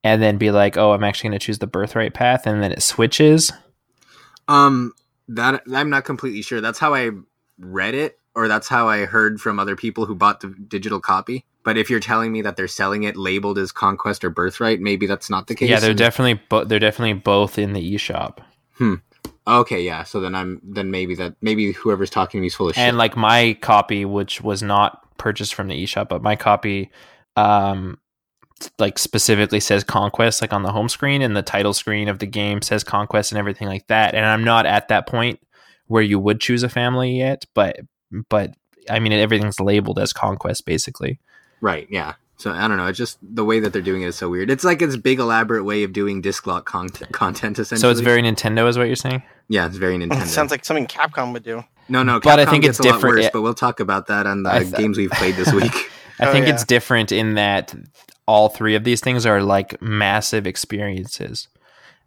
and then be like oh i'm actually going to choose the birthright path and then it switches? Um that i'm not completely sure. That's how i read it or that's how i heard from other people who bought the digital copy. But if you're telling me that they're selling it labeled as conquest or birthright maybe that's not the case. yeah they're definitely bo- they're definitely both in the eShop okay yeah so then i'm then maybe that maybe whoever's talking to me is full of shit. and like my copy which was not purchased from the eShop but my copy um like specifically says conquest like on the home screen and the title screen of the game says conquest and everything like that. And i'm not at that point where you would choose a family yet but but i mean everything's labeled as conquest basically. Right, yeah. So I don't know. It's just the way that they're doing it is so weird. It's like it's big elaborate way of doing disc lock content, content essentially. so it's very nintendo is what you're saying yeah, it's very Nintendo. Sounds like something Capcom would do. no, no. But I think gets it's a different. Worse, but we'll talk about that on the th- games we've played this [LAUGHS] week. I Oh, think yeah. it's different in that all three of these things are like massive experiences.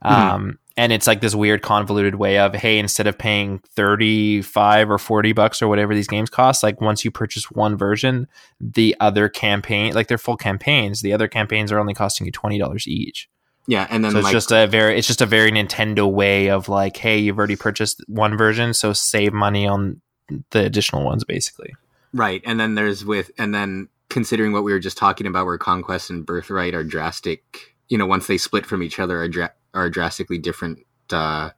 Mhm. Um, and it's like this weird convoluted way of, hey, instead of paying 35 or 40 bucks or whatever these games cost, like once you purchase one version, the other campaign, like they're full campaigns, the other campaigns are only costing you $20 each. Yeah, and then So it's like just a very it's just a very Nintendo way of like, hey, you've already purchased one version, so save money on the additional ones, basically. right, and then there's with and then considering what we were just talking about, where Conquest and Birthright are drastic. You know, once they split from each other, are dra- are drastically different uh,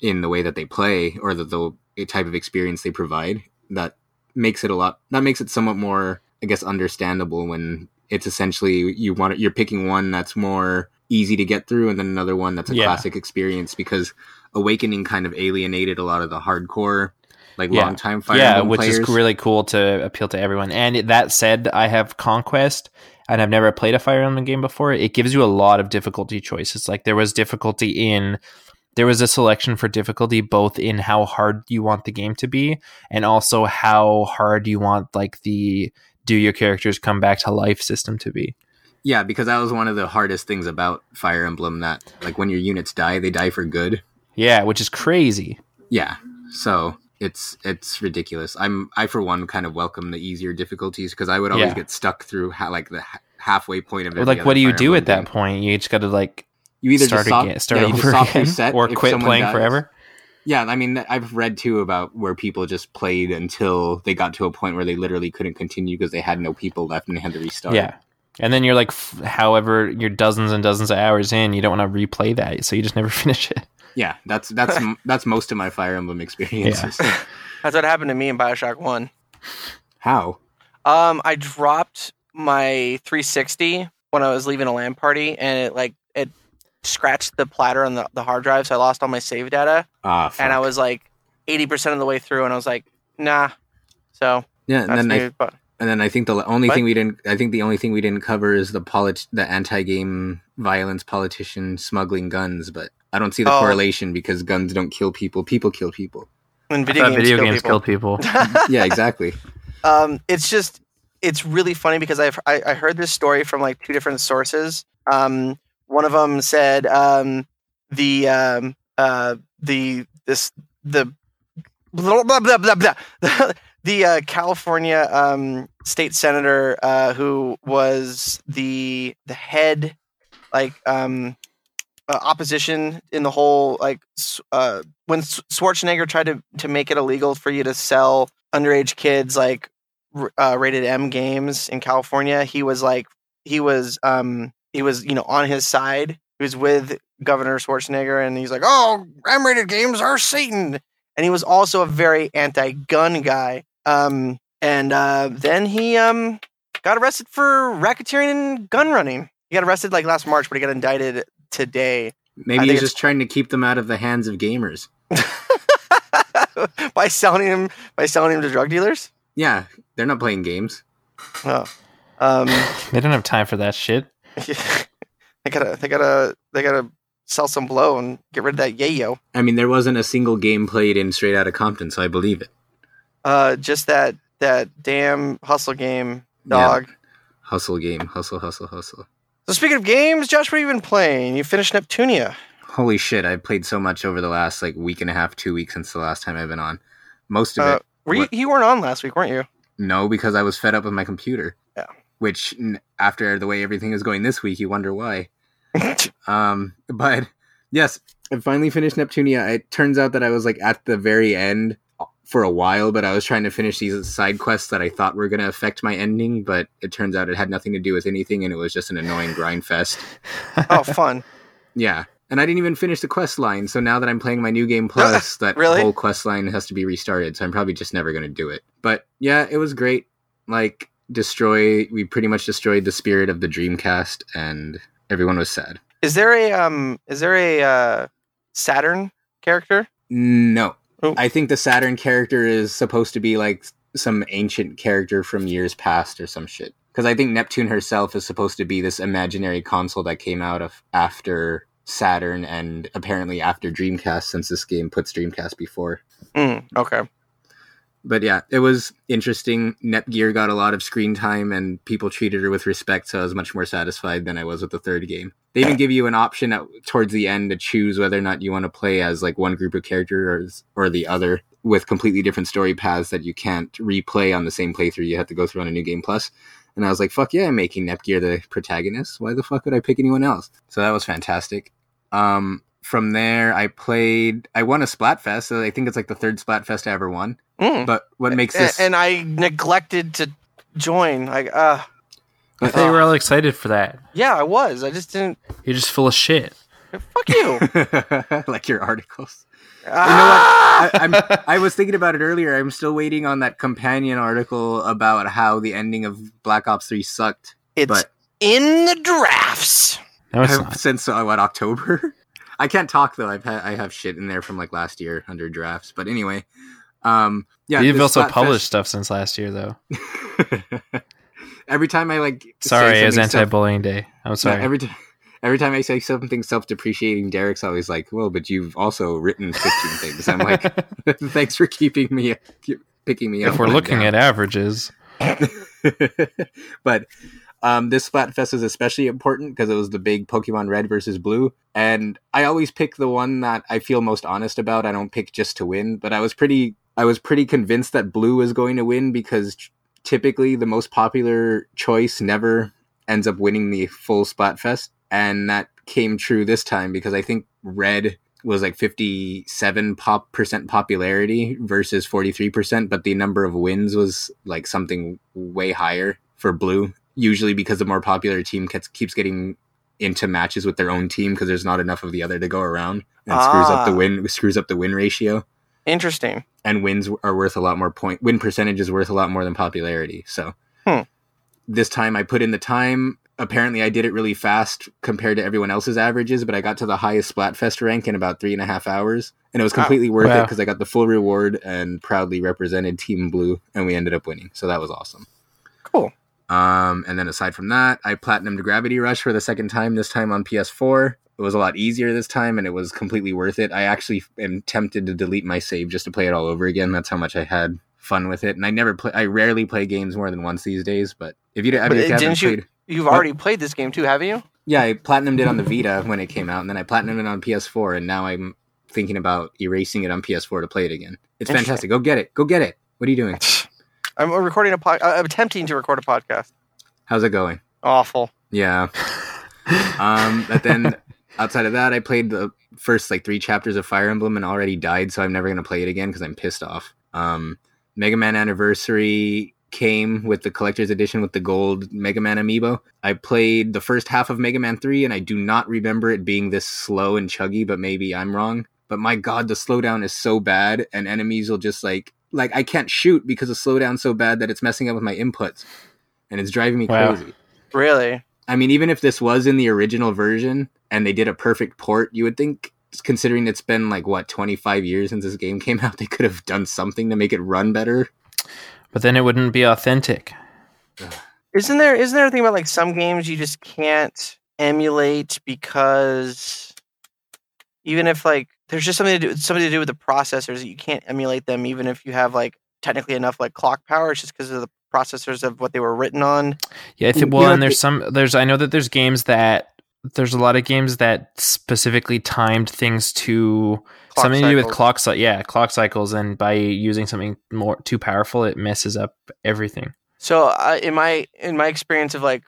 in the way that they play or the, the type of experience they provide. That makes it a lot. That makes it somewhat more, I guess, understandable when it's essentially you want you're picking one that's more easy to get through, and then another one that's a Yeah. classic experience because Awakening kind of alienated a lot of the hardcore, like Yeah. long time Fire yeah, which players. is really cool to appeal to everyone. And that said, I have Conquest and I've never played a Fire Emblem game before. It gives you a lot of difficulty choices. Like there was difficulty in there was a selection for difficulty both in how hard you want the game to be and also how hard you want like the do your characters come back to life system to be. Yeah, because that was one of the hardest things about Fire Emblem that like when your units die, they die for good. Yeah, which is crazy. Yeah. So it's it's ridiculous. I'm I for one kind of welcome the easier difficulties because I would always Yeah. get stuck through ha- like the ha- halfway point of it. every like what do you do at that point? You just got to like You either start just soft, again, start yeah, over again, reset or quit playing dies. forever. Yeah, I mean I've read too about where people just played until they got to a point where they literally couldn't continue because they had no people left and they had to restart. Yeah. And then you're like, f- however, you're dozens and dozens of hours in, you don't want to replay that, so you just never [LAUGHS] finish it. Yeah, that's that's [LAUGHS] that's most of my Fire Emblem experiences. [LAUGHS] That's what happened to me in Bioshock One. How? Um, I dropped my 360 when I was leaving a LAN party, and it like it scratched the platter on the, the hard drive, so I lost all my save data. Ah, And I was like 80% of the way through, and I was like, nah. So yeah, and then I. But And then I think the only What? thing we didn't, I think the only thing we didn't cover is the polit- the anti-game violence politician smuggling guns. But I don't see the Oh. correlation because guns don't kill people; people kill people. when I video games, video kill games people. killed people. [LAUGHS] [LAUGHS] Yeah, exactly. um, it's just it's really funny because I've I, I heard this story from like two different sources. Um, one of them said um, the um, uh, the this the blah blah blah blah blah. [LAUGHS] the uh, California um, state senator uh, who was the the head like um, uh, opposition in the whole like uh, when Schwarzenegger tried to to make it illegal for you to sell underage kids like uh, rated M games in California, he was like he was um he was you know on his side. He was with Governor Schwarzenegger, and he's like, "Oh, M-rated games are Satan," and he was also a very anti-gun guy. Um, and uh, then he um got arrested for racketeering and gun running. He got arrested like last March, but he got indicted today Maybe he's just trying to keep them out of the hands of gamers. [LAUGHS] by selling him by selling him to drug dealers. Yeah, they're not playing games. Oh. Um, [LAUGHS] they don't have time for that shit. [LAUGHS] they gotta, they gotta, they gotta sell some blow and get rid of that yayo. I mean, there wasn't a single game played in Straight out of Compton, so I believe it. Uh, just that, that damn hustle game, Yeah. dog. Hustle game, hustle, hustle, hustle. So speaking of games, Josh, what have you been playing? You finished Neptunia. Holy shit! I've played so much over the last like week and a half, two weeks since the last time I've been on. Most of Uh, it, were you, you weren't on last week, weren't you? no, because I was fed up with my computer. Yeah. Which, after the way everything is going this week, you wonder why. [LAUGHS] Um, but yes, I finally finished Neptunia. It turns out that I was like at the very end for a while, but I was trying to finish these side quests that I thought were going to affect my ending, but it turns out it had nothing to do with anything, and it was just an annoying grind fest. oh, fun. [LAUGHS] Yeah. And I didn't even finish the quest line, so now that I'm playing my new game plus, [LAUGHS] that Really? whole quest line has to be restarted, so I'm probably just never going to do it. But yeah, it was great. Like, destroy, we pretty much destroyed the spirit of the Dreamcast, and everyone was sad. Is there a um? Is there a uh, Saturn character? No. Oh. I think the Saturn character is supposed to be like some ancient character from years past or some shit. Because I think Neptune herself is supposed to be this imaginary console that came out of after Saturn and apparently after Dreamcast, since this game puts Dreamcast before. Mm, okay. But yeah, it was interesting. Nepgear got a lot of screen time and people treated her with respect, so I was much more satisfied than I was with the third game. They even give you an option at, towards the end to choose whether or not you want to play as like one group of characters or, or the other with completely different story paths that you can't replay on the same playthrough. You have to go through on a new game. And I was like, fuck yeah, I'm making Nepgear the protagonist. Why the fuck would I pick anyone else? So that was fantastic. Um, from there, I played. I won a Splatfest. So I think it's like the third Splatfest I ever won. Mm. But what makes this? and I neglected to join. Like, uh, I thought you were all excited for that. yeah, I was. I just didn't. You're just full of shit. Fuck you. [LAUGHS] like your articles. Ah! I, I'm, I was thinking about it earlier. I'm still waiting on that companion article about how the ending of Black Ops 3 sucked. it's but- in the drafts. No, it's I've- not. since uh, what October. [LAUGHS] I can't talk though. I've had I have shit in there from like last year under drafts. But anyway, um, yeah. You've also Splatfest- published stuff since last year, though. [LAUGHS] every time I like, Sorry, it was something self- anti-bullying day. I'm No, sorry. every time. Every time I say something self-depreciating, Derek's always like, "Well, but you've also written 15 things." I'm like, [LAUGHS] "Thanks for keeping me, keep picking me up." if we're looking down." at averages, [LAUGHS] but um, this Splatfest is especially important because it was the big Pokemon Red versus Blue, and I always pick the one that I feel most honest about. I don't pick just to win, but I was pretty, I was pretty convinced that Blue was going to win because typically the most popular choice never ends up winning the full Splatfest, and that came true this time because I think Red was like 57 pop percent popularity versus 43% but the number of wins was like something way higher for blue usually because the more popular team gets, keeps getting into matches with their own team because there's not enough of the other to go around and screws up the Ah. win screws up the win ratio Interesting. and wins are worth a lot more point win percentage is worth a lot more than popularity so Hmm. this time i put in the time apparently i did it really fast compared to everyone else's averages but i got to the highest splatfest rank in about three and a half hours and it was Wow. completely worth it because i got the full reward and proudly represented team blue and we ended up winning so that was awesome Cool. um, and then aside from that, I platinumed Gravity Rush for the second time, this time on PS4. It was a lot easier this time and it was completely worth it. I actually am tempted to delete my save just to play it all over again. That's how much I had fun with it. And I never play, I rarely play games more than once these days, but if you, I But mean, if you didn't haven't you- played, You've What? already played this game too, haven't you? yeah, I platinumed it on the Vita when it came out and then I platinumed it on PS4 and now I'm thinking about erasing it on PS4 to play it again. It's fantastic. Go get it. Go get it. What are you doing? [LAUGHS] I'm recording a pod. I'm attempting to record a podcast. How's it going? Awful. Yeah. [LAUGHS] Um, but then outside of that, I played the first like three chapters of Fire Emblem and already died, so I'm never gonna play it again because I'm pissed off. Um, Mega Man Anniversary came with the collector's edition with the gold Mega Man amiibo. I played the first half of Mega Man 3 and I do not remember it being this slow and chuggy, but maybe I'm wrong. But my god, the slowdown is so bad and enemies will just like like I can't shoot because the slowdown's so bad that it's messing up with my inputs. And it's driving me Wow. crazy. Really? I mean, even if this was in the original version and they did a perfect port, you would think, considering it's been like what twenty five years since this game came [LAUGHS] out, they could have done something to make it run better. but then it wouldn't be authentic. [SIGHS] Isn't there? Isn't there a thing about like some games you just can't emulate because even if like there's just something to do something to do with the processors that you can't emulate them even if you have like technically enough like clock power. It's just because of the processors of what they were written on. Yeah, I think. Well, know, and there's some. There's. I know that there's games that. There's a lot of games that specifically timed things to Clock something to do with clock. cy- Yeah, clock cycles, and by using something more too powerful, it messes up everything. So uh, in my in my experience of like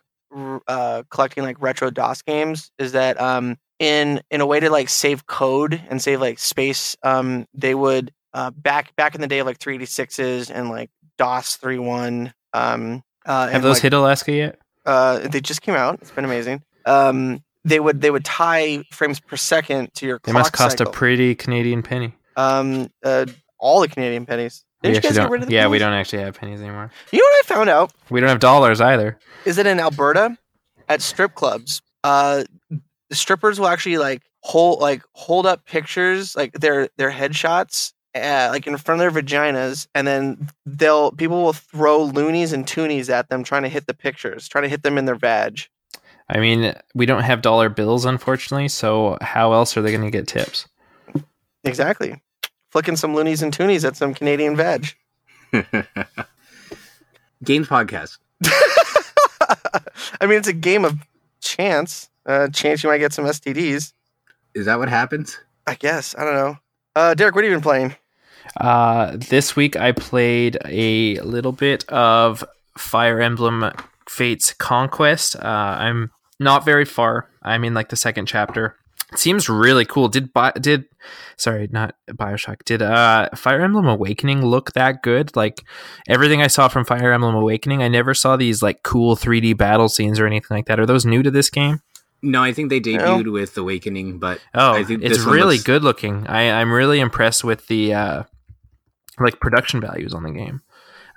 uh, collecting like retro DOS games is that um in in a way to like save code and save like space um they would uh back back in the day of like 386s and like DOS 3.1 um uh Have those like, hit Alaska yet? uh they just came out it's been amazing um they would they would tie frames per second to your They must cost cycle. a pretty Canadian penny. um uh all the Canadian pennies Didn't you guys get rid of the Yeah, we don't actually have pennies anymore. you know what I found out We don't have dollars either. is it in Alberta at strip clubs, uh, the strippers will actually like hold like hold up pictures like their their headshots. Uh, like in front of their vaginas, and then they'll people will throw loonies and toonies at them, trying to hit the pictures, trying to hit them in their vag. I mean, we don't have dollar bills, unfortunately. So how else are they going to get tips? Exactly, flicking some loonies and toonies at some Canadian veg. [LAUGHS] Games podcast. [LAUGHS] I mean, it's a game of chance. Uh, chance you might get some STDs. Is that what happens? I guess I don't know. Uh, Derek, what have you been playing? Uh, this week I played a little bit of Fire Emblem Fates Conquest. Uh, I'm not very far. I'm in like the second chapter. It seems really cool. Did Bi- did sorry, not Bioshock. Did uh Fire Emblem Awakening look that good? Like everything I saw from Fire Emblem Awakening, I never saw these like cool 3D battle scenes or anything like that. Are those new to this game? No, I think they debuted with Awakening, but Oh, I think it's really looks- good looking. I, I'm really impressed with the uh, like production values on the game.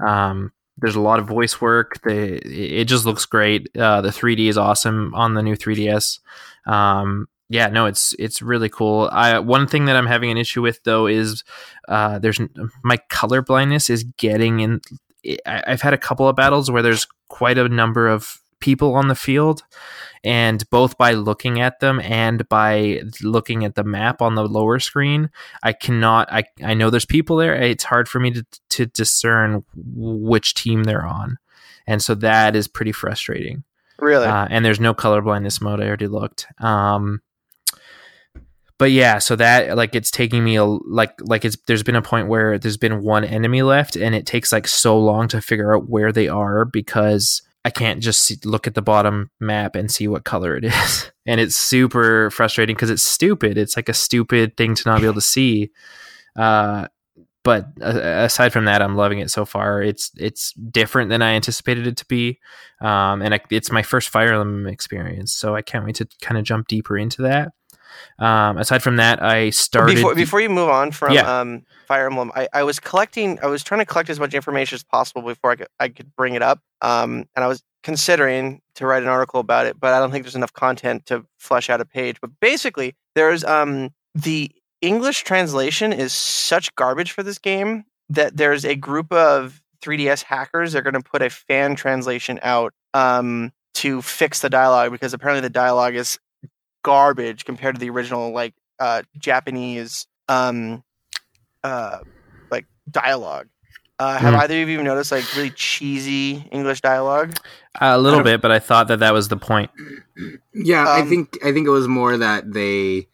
Um, there's a lot of voice work. The it just looks great. Uh, the 3D is awesome on the new 3DS. Um, yeah, no, it's it's really cool. I one thing that I'm having an issue with though is uh, there's my color blindness is getting in. I, I've had a couple of battles where there's quite a number of people on the field and both by looking at them and by looking at the map on the lower screen i cannot i, I know there's people there. It's hard for me to, to discern which team they're on. And so that is pretty frustrating. Really? uh, and there's no colorblindness mode. I already looked. Um but yeah so that like it's taking me a like like it's there's been a point where there's been one enemy left and it takes like so long to figure out where they are because i can't just look at the bottom map and see what color it [LAUGHS] is and it's super frustrating because it's stupid it's like a stupid thing to not be able to see uh but uh, aside from that, I'm loving it so far. It's it's different than I anticipated it to be, um, and I, it's my first Fire Emblem experience, so I can't wait to kind of jump deeper into that. Um, aside from that, I started before before you move on from Yeah. um, Fire Emblem, I, I was collecting. I was trying to collect as much information as possible before I could I could bring it up. Um, and I was considering to write an article about it, but I don't think there's enough content to flesh out a page. But basically, there's um the English translation is such garbage for this game that there's a group of 3DS hackers. They're going to put a fan translation out um, to fix the dialogue because apparently the dialogue is garbage compared to the original like uh, Japanese um, uh, like dialogue. Uh, have Hmm. either of you noticed like really cheesy English dialogue? a little bit, but I thought that that was the point. Yeah, I Um, think I think it was more that they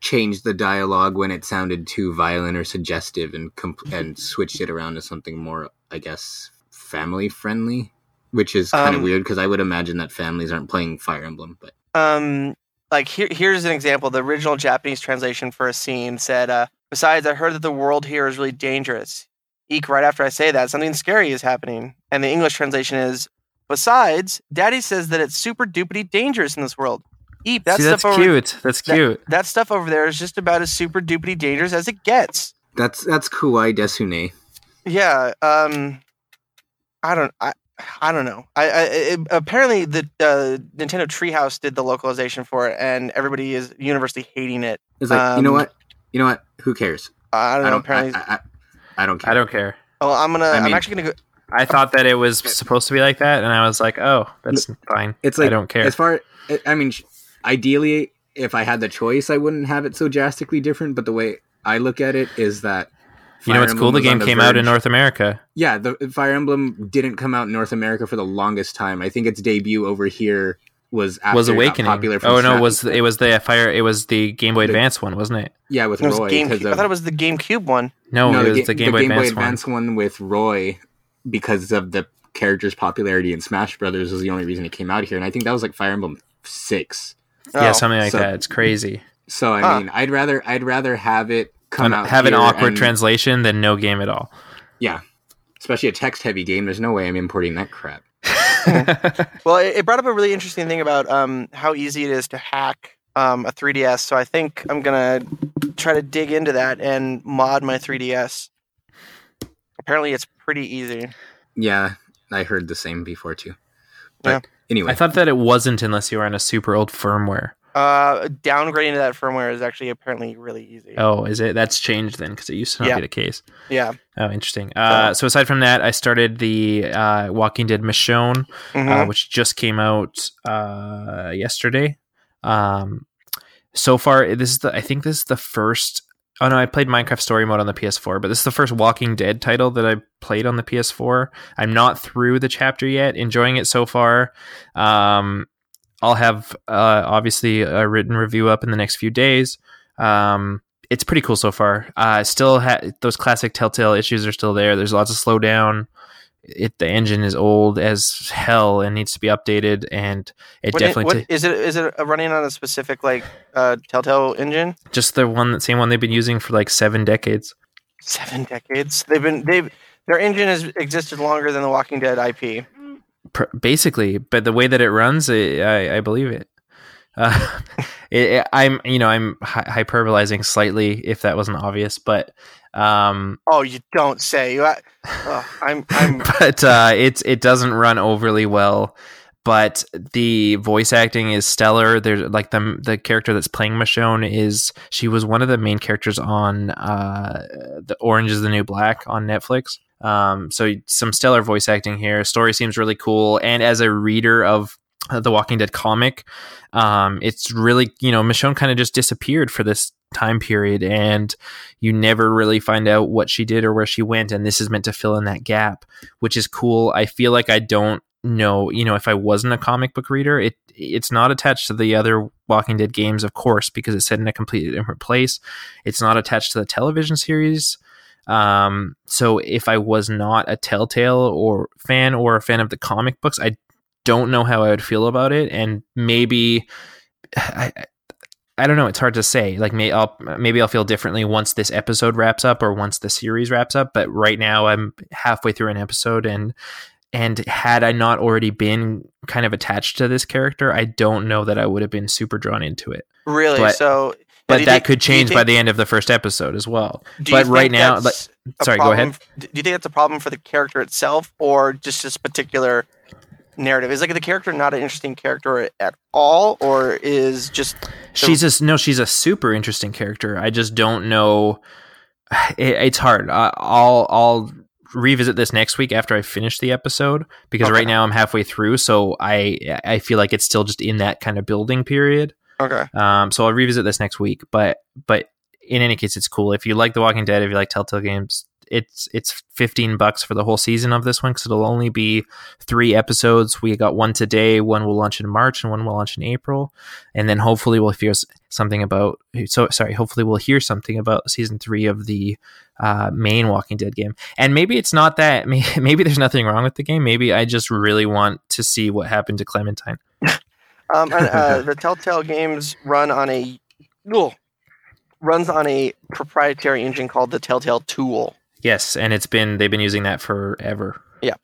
changed the dialogue when it sounded too violent or suggestive, and comp- and [LAUGHS] switched it around to something more, I guess, family friendly, which is kind of Um, weird because I would imagine that families aren't playing Fire Emblem. But um like here here's an example the original japanese translation for a scene said uh besides i heard that the world here is really dangerous eek right after i say that something scary is happening and the english translation is besides daddy says that it's super duperty dangerous in this world eep that See, that's stuff over cute. That's cute. that stuff over there is just about as super duperty dangerous as it gets that's that's Kuwai Desune. yeah um i don't i I don't know. I, I it, apparently the uh, Nintendo Treehouse did the localization for it, and everybody is universally hating it. It's like you know Um, what, you know what, who cares? I don't know. I don't. apparently, I, I, I don't care. I don't care. well, I'm gonna. I I'm mean- actually gonna go. I thought that it was supposed to be like that, and I was like, "Oh, that's fine. It's like I don't care." As far, I mean, ideally, if I had the choice, I wouldn't have it so drastically different. But the way I look at it is that you know Fire what's cool? The was on game came out in North America. Yeah, the Fire Emblem didn't come out in North America for the longest time. I think its debut over here was after was it got Awakening. popular. From Oh no, Stra- it was it was the uh, Fire? It was the Game Boy The- Advance one, wasn't it? yeah with It was Roy. GameCube. 'cause I thought it was the GameCube one. No, it was Ga- the Game Boy Game Boy Advance one. One with Roy because of the character's popularity in Smash Brothers was the only reason it came out here, and I think that was like Fire Emblem Six. Yeah, Oh. something like so- that. It's crazy. So I Huh. mean, I'd rather I'd rather have it come out have an awkward and- translation than no game at all. Yeah, especially a text heavy game. There's no way I'm importing that crap. [LAUGHS] Well, it, it brought up a really interesting thing about um, how easy it is to hack um, a 3DS. So I think I'm gonna try to dig into that and mod my 3DS. Apparently, it's pretty easy. Yeah, I heard the same before too. Yeah. But anyway, I thought that it wasn't unless you were on a super old firmware. Uh, downgrading to that firmware is actually apparently really easy. Oh, is it? That's changed then because it used to not Yeah. be the case. Yeah. Oh, interesting. Uh, so aside from that, I started the uh, Walking Dead Michonne, Mhm. uh, which just came out uh, yesterday. Um, so far, this is the I think this is the first. Oh no, I played Minecraft Story Mode on the PS4, but this is the first Walking Dead title that I played on the PS4. I'm not through the chapter yet. Enjoying it so far. Um, I'll have uh, obviously a written review up in the next few days. Um, it's pretty cool so far. Uh, still, ha- those classic Telltale issues are still there. There's lots of slowdown. it the engine is old as hell and needs to be updated, and it What, definitely what, ta- is it? Is it running on a specific like uh, Telltale engine? just the one same one they've been using for like seven decades. Seven decades. They've been they've their engine has existed longer than the Walking Dead IP. Pr- basically but the way that it runs it, I, I believe it. Uh, [LAUGHS] it, i'm you know i'm hy- hyperbolizing slightly if that wasn't obvious but um Oh, you don't say. You, oh, I'm [LAUGHS] I'm but uh it's it doesn't run overly well but the voice acting is stellar. There's like the the character that's playing michonne is she was one of the main characters on uh the orange is the new black on netflix um so some stellar voice acting here. Story seems really cool. And as a reader of the walking dead comic um it's really you know michonne kind of just disappeared for this time period and you never really find out what she did or where she went and this is meant to fill in that gap which is cool. I feel like i don't know you know if i wasn't a comic book reader it it's not attached to the other walking dead games of course because it's set in a completely different place. It's not attached to the television series um so if i was not a telltale or fan or a fan of the comic books i don't know how i would feel about it and maybe i I don't know. It's hard to say. Like, may I'll maybe I'll feel differently once this episode wraps up or once the series wraps up. But right now, I'm halfway through an episode, and and had I not already been kind of attached to this character, I don't know that I would have been super drawn into it. really But- so. But that think- could change by the end of the first episode as well. but right now, a sorry, go ahead. Do you think that's a problem for the character itself, or just this particular narrative? Is like the character not an interesting character at all, or is just She's a no. She's a super interesting character. I just don't know. [SIGHS] It, it's hard. I, I'll I'll revisit this next week after I finish the episode because Okay. right now I'm halfway through, so I I feel like it's still just in that kind of building period. Okay? Um, so I'll revisit this next week. But but in any case, it's cool. If you like The Walking Dead, if you like Telltale games, it's it's fifteen bucks for the whole season of this one because it'll only be three episodes. We got one today, one will launch in March, and one will launch in April, and then hopefully we'll hear something about. So sorry, hopefully we'll hear something about season three of the uh, main Walking Dead game. And maybe it's not that. [LAUGHS] may- Maybe there's nothing wrong with the game. Maybe I just really want to see what happened to Clementine. Um, and, uh, [LAUGHS] the Telltale games run on a ugh, runs on a proprietary engine called the Telltale Tool. Yes, and it's been they've been using that forever. Yeah.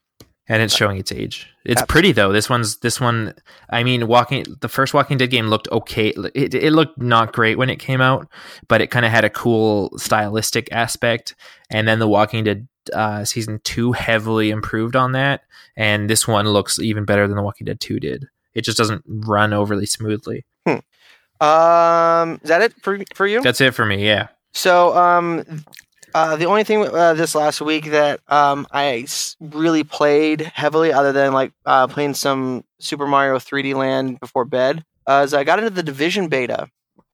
And it's showing its age. It's Absolutely. pretty though. This one's this one. I mean, walking the first Walking Dead game looked okay. It, it looked not great when it came out, but it kind of had a cool stylistic aspect. And then the Walking Dead uh, season two heavily improved on that, and this one looks even better than the Walking Dead two did. It just doesn't run overly smoothly. Um, is that it for for you? That's it for me. Yeah. So, um, uh, the only thing uh, this last week that um, I s- really played heavily, other than like uh, playing some Super Mario 3D Land before bed, uh, is I got into the Division beta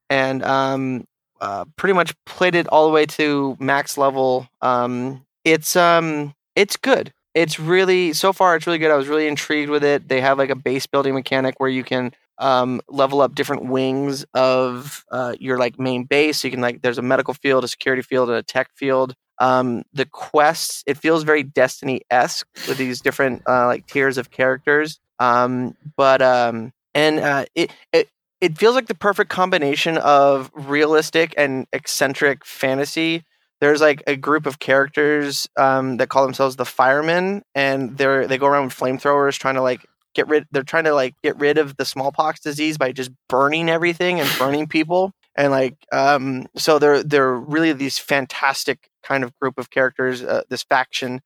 and um, uh, pretty much played it all the way to max level. Um, it's um, it's good. It's really so far. It's really good. I was really intrigued with it. They have like a base building mechanic where you can um, level up different wings of uh, your like main base. So you can like there's a medical field, a security field, and a tech field. Um, the quests it feels very Destiny esque with these different uh, like tiers of characters. Um, but um, and uh, it it it feels like the perfect combination of realistic and eccentric fantasy. There's like a group of characters um, that call themselves the firemen, and they're they go around with flamethrowers trying to like get rid they're trying to like get rid of the smallpox disease by just burning everything and burning people and like um so they're they're really these fantastic kind of group of characters uh, this faction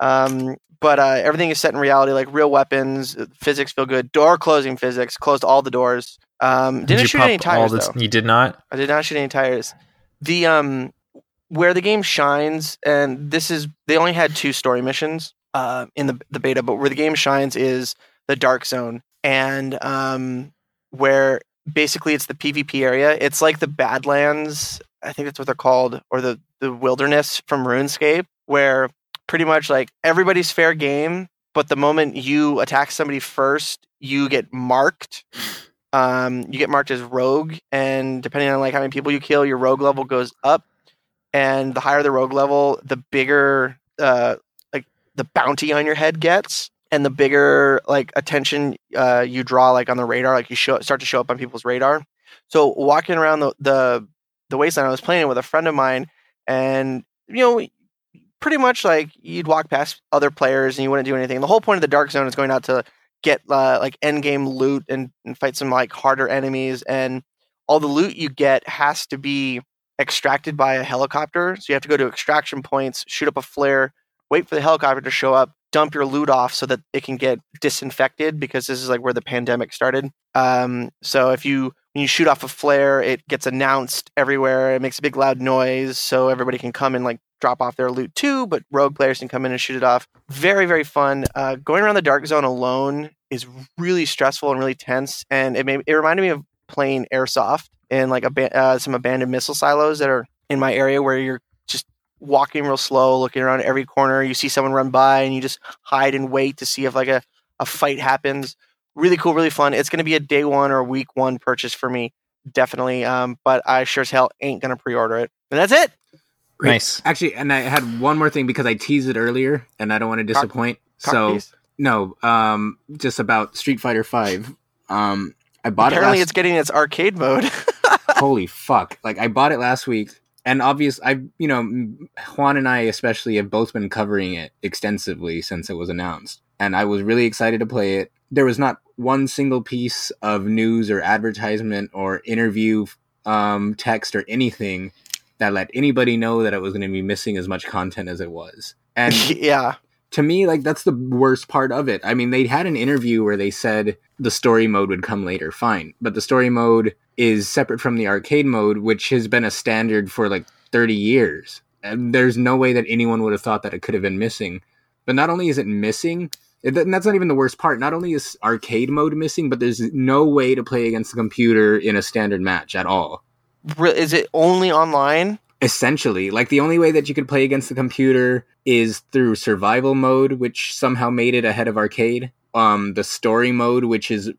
um but uh everything is set in reality like real weapons uh, physics feel good door closing physics closed all the doors um Did didn't you shoot any tires though? You did not. I did not shoot any tires. The um where the game shines, and this is they only had two story missions uh in the the beta, but where the game shines is the dark zone and um where basically it's the PvP area. It's like the Badlands, I think that's what they're called, or the the wilderness from RuneScape, where pretty much like everybody's fair game, but the moment you attack somebody first, you get marked um, you get marked as rogue, and depending on like how many people you kill, your rogue level goes up. And the higher the rogue level, the bigger uh, like the bounty on your head gets and the bigger like attention uh, you draw like on the radar like you show start to show up on people's radar. So walking around the the, the wasteland i was playing it with a friend of mine and you know pretty much like you'd walk past other players and you wouldn't do anything. The whole point of the dark zone is going out to get uh, like end game loot and, and fight some like harder enemies and all the loot you get has to be extracted by a helicopter. So you have to go to extraction points shoot up a flare wait for the helicopter to show up dump your loot off so that it can get disinfected because this is like where the pandemic started. Um, so if you when you shoot off a flare it gets announced everywhere. It makes a big loud noise so everybody can come and like drop off their loot too but rogue players can come in and shoot it off. Very very fun. Uh, going around the dark zone alone is really stressful and really tense and it made it reminded me of playing airsoft in like a uh, some abandoned missile silos that are in my area where you're just walking real slow looking around every corner you see someone run by and you just hide and wait to see if like a, a fight happens really cool really fun it's going to be a day one or week one purchase for me definitely um, but i sure as hell ain't going to pre-order it and that's it Great. Nice. Actually, and I had one more thing because I teased it earlier, and I don't want to Cock- disappoint. Cock so piece. no, um, just about Street Fighter Five. Um, I bought apparently it. Apparently, it's getting its arcade mode [LAUGHS] holy fuck! Like I bought it last week, and obvious, I you know Juan and I especially have both been covering it extensively since it was announced, and I was really excited to play it. There was not one single piece of news or advertisement or interview um, text or anything that let anybody know that it was going to be missing as much content as it was. And [LAUGHS] yeah to me, like that's the worst part of it. I mean, they had an interview where they said the story mode would come later, fine, but the story mode is separate from the arcade mode, which has been a standard for like 30 years. And there's no way that anyone would have thought that it could have been missing. But not only is it missing, and that's not even the worst part. Not only is arcade mode missing, but there's no way to play against the computer in a standard match at all is it only online essentially like the only way that you could play against the computer is through survival mode which somehow made it ahead of arcade. Um the story mode which is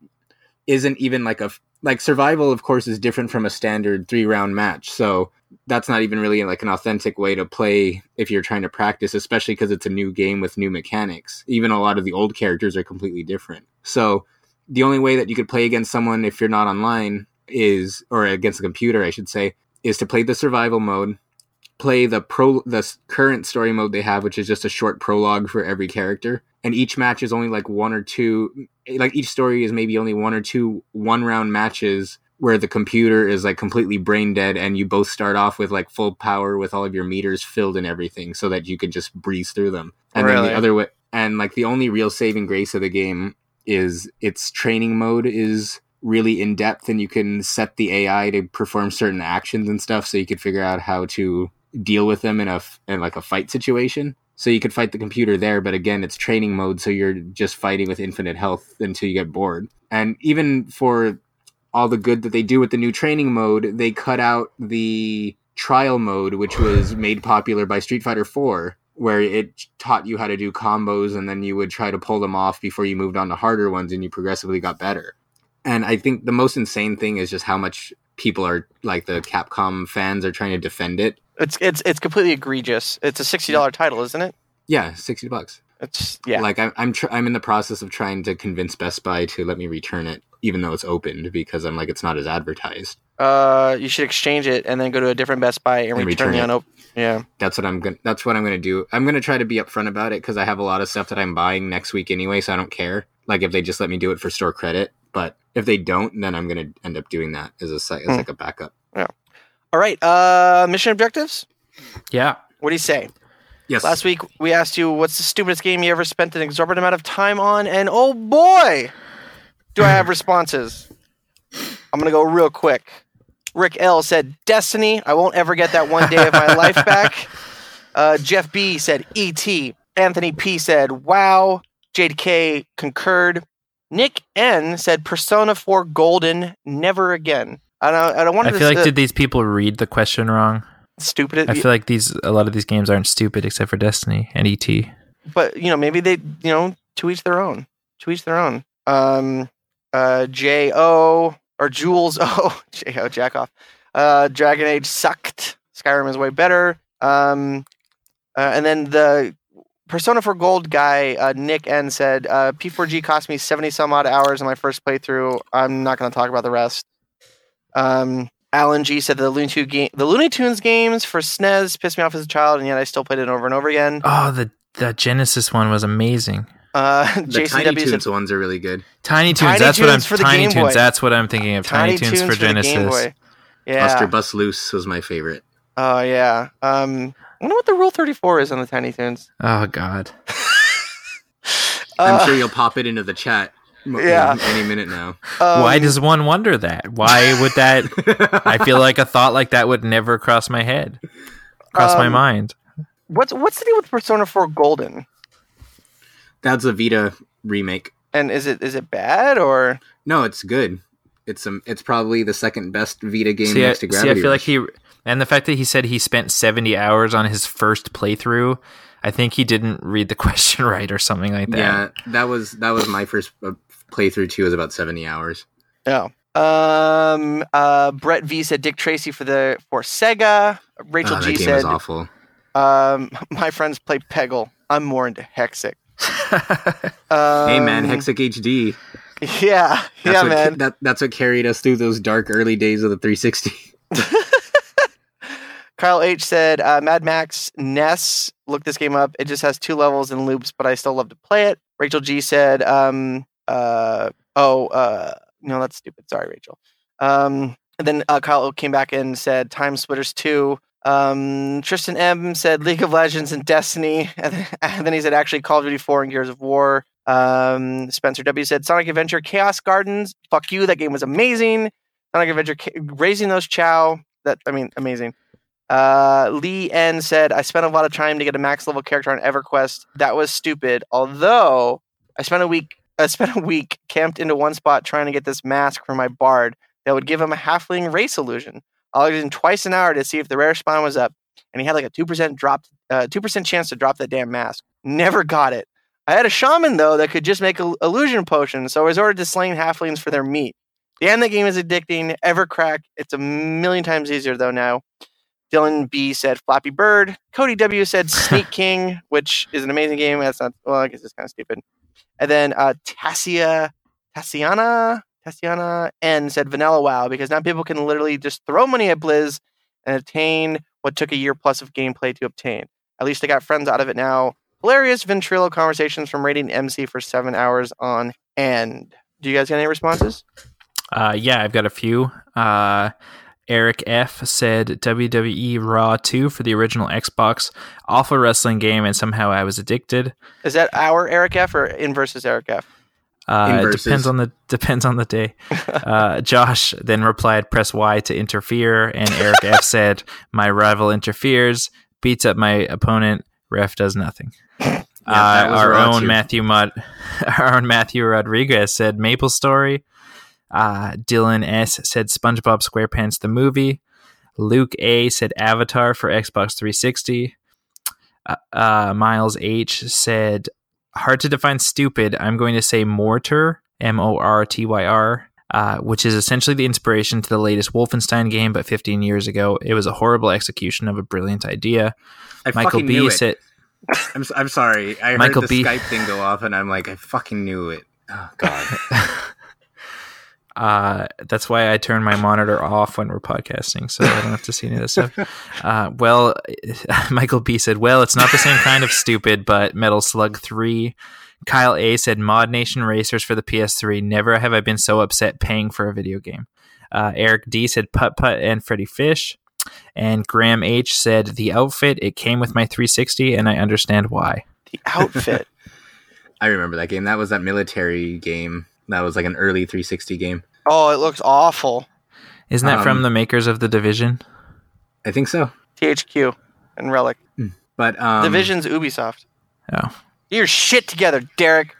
isn't even like a like survival of course is different from a standard three round match. So that's not even really like an authentic way to play if you're trying to practice especially because it's a new game with new mechanics. Even a lot of the old characters are completely different. So the only way that you could play against someone if you're not online is or against a computer i should say is to play the survival mode play the pro the current story mode they have which is just a short prologue for every character. And each match is only like one or two eh, like each story is maybe only one or two one round matches where the computer is like completely brain dead and you both start off with like full power with all of your meters filled and everything so that you can just breeze through them. And then the other way and like the only real saving grace of the game is its training mode is really in depth and you can set the AI to perform certain actions and stuff so you could figure out how to deal with them in a in like a fight situation. So you could fight the computer there, but again, it's training mode, so you're just fighting with infinite health until you get bored. And even for all the good that they do with the new training mode, they cut out the trial mode, which was made popular by Street Fighter 4, where it taught you how to do combos and then you would try to pull them off before you moved on to harder ones and you progressively got better. And I think the most insane thing is just how much people are like the Capcom fans are trying to defend it. It's it's it's completely egregious it's a $60 title isn't it Yeah, 60 bucks. it's yeah Like I'm I'm tr- I'm in the process of trying to convince Best Buy to let me return it even though it's opened because I'm like it's not as advertised. uh you should exchange it and then go to a different best buy and, And return, return the it. unopened yeah That's what I'm going to that's what I'm to do. I'm going to try to be upfront about it cuz I have a lot of stuff that I'm buying next week anyway, so I don't care. Like if they just let me do it for store credit, but if they don't, then I'm going to end up doing that as a site as Hmm. like a backup. All right uh mission objectives Yeah. what do you say Yes. Last week we asked you what's the stupidest game you ever spent an exorbitant amount of time on, and oh boy, do I have [CLEARS THROAT] responses. I'm gonna go real quick. Rick L said Destiny. I won't ever get that one day of my [LAUGHS] life back. Uh, Jeff B said E.T. Anthony P said Wow. Jade K concurred. Nick N said Persona 4 Golden. Never again. I don't. I I to. feel like did these people read the question wrong? stupid. I feel like these a lot of these games aren't stupid except for Destiny and ET. but you know maybe they you know to each their own to each their own um uh j-o or jules [LAUGHS] o j-o jack off uh dragon age sucked skyrim is way better um uh, and then the Persona 4 Gold guy uh, Nick N said uh, P4G cost me 70 some odd hours in my first playthrough. I'm not going to talk about the rest. Um, Alan G said the Looney, Tunes game, the Looney Tunes games for SNES pissed me off as a child, and yet I still played it over and over again. Oh, the the Genesis one was amazing. Uh, The [LAUGHS] Jason Tiny W Toons said ones are really good. Tiny Toons. Tiny that's what I'm. For the Tiny Game Toons. Boy. That's what I'm thinking of. Tiny, Toons, for, the Game Genesis. Yeah. Buster Bust Loose was my favorite. Oh yeah. Um, I wonder what the Rule 34 is on the Tiny Toons. Oh God. I'm Uh, sure you'll pop it into the chat. M- Yeah. Any minute now. um, Why does one wonder that? Why would that? [LAUGHS] I feel like a thought like that would never cross my head, cross my Um, mind. what's what's the deal with Persona 4 Golden? That's a Vita remake. And is it is it bad or No, it's good. It's um, it's probably the second best Vita game See, I, next to see, I Gravity feel like he, and the fact that he said he spent 70 hours on his first playthrough, I think he didn't read the [LAUGHS] question right or something like that. Yeah, that was that was my first uh, playthrough two is about seventy hours. no? Um, uh, Brett V said Dick Tracy for the for Sega. Rachel Oh, G said awful. Um, [LAUGHS] my friends play Peggle. I'm more into Hexic. Um, [LAUGHS] hey man, Hexic HD. [LAUGHS] Yeah, That's yeah, what, man. That, that's what carried us through those dark early days of the 360. Kyle H said uh, Mad Max NES. Look this game up. It just has two levels and loops, but I still love to play it. Rachel G said, um, uh, "Oh, uh, no, that's stupid. Sorry, Rachel." Um, and then uh, Kyle came back and said, "Time Splitters 2. Um, Tristan M said League of Legends and Destiny, [LAUGHS] and then, he said actually Call of Duty 4 and Gears of War. Um, Spencer W said Sonic Adventure Chao Gardens. Fuck you, that game was amazing. Sonic Adventure Cha- raising those Chao. That I mean, amazing. Uh, Lee N said I spent a lot of time to get a max level character on EverQuest. That was stupid. Although I spent a week, I spent a week camped into one spot trying to get this mask for my bard that would give him a halfling race illusion. I logged in twice an hour to see if the rare spawn was up, and he had like a two percent drop, uh, two percent chance to drop that damn mask. Never got it. I had a shaman though that could just make a illusion potion, so I resorted to slaying halflings for their meat. Damn, the game is addicting. Ever crack. It's a million times easier though now. Dylan B said Flappy Bird. Cody W said [LAUGHS] Sneak King, which is an amazing game. That's not well, I guess it's kind of stupid. And then uh Tassia Tassiana Tassiana N said Vanilla WoW because now people can literally just throw money at Blizz and obtain what took a year plus of gameplay to obtain. At least I got friends out of it now. Hilarious ventrilo conversations from raiding MC for seven hours on end. Do you guys get any responses? Uh, yeah, I've got a few. Uh, Eric F said WWE Raw 2 for the original Xbox. Awful wrestling game, and somehow I was addicted. Is that our Eric F or in versus Eric F? Uh, it depends on the [LAUGHS] depends on the day. [LAUGHS] Uh, Josh then replied, "Press Y to interfere," and Eric F said, "My rival interferes, beats up my opponent. Ref does nothing." [LAUGHS] that uh, our own 2. Matthew Mud, our own Matthew Rodriguez said, "Maple Story." Uh, Dylan S said, "SpongeBob SquarePants the movie." Luke A said, "Avatar for Xbox 360." Uh, uh, Miles H said, hard to define stupid. I'm going to say Mortyr, M O R T Y R, uh, which is essentially the inspiration to the latest Wolfenstein game, but 15 years ago. It was a horrible execution of a brilliant idea. I Michael B knew it. said, [LAUGHS] I'm, I'm sorry. I Michael heard the B. Skype thing go off, and I'm like, I fucking knew it. Oh god. [LAUGHS] uh, that's why I turn my monitor off when we're podcasting, so I don't have to see any of this stuff. [LAUGHS] Uh, well, [LAUGHS] Michael B said, well, it's not the same kind of stupid, but Metal Slug 3. Kyle A said, Mod Nation Racers for the PS3. Never have I been so upset paying for a video game. Uh, Eric D said, Putt Putt and Freddy Fish. And Graham H said, the outfit, it came with my 360, and I understand why. The outfit. [LAUGHS] I remember that game. That was that military game. That was like an early 360 game. oh, it looks awful. Isn't that from Um, the makers of The Division? I think so. THQ and Relic. But um, Division's Ubisoft. Oh. Get your shit together, Derek.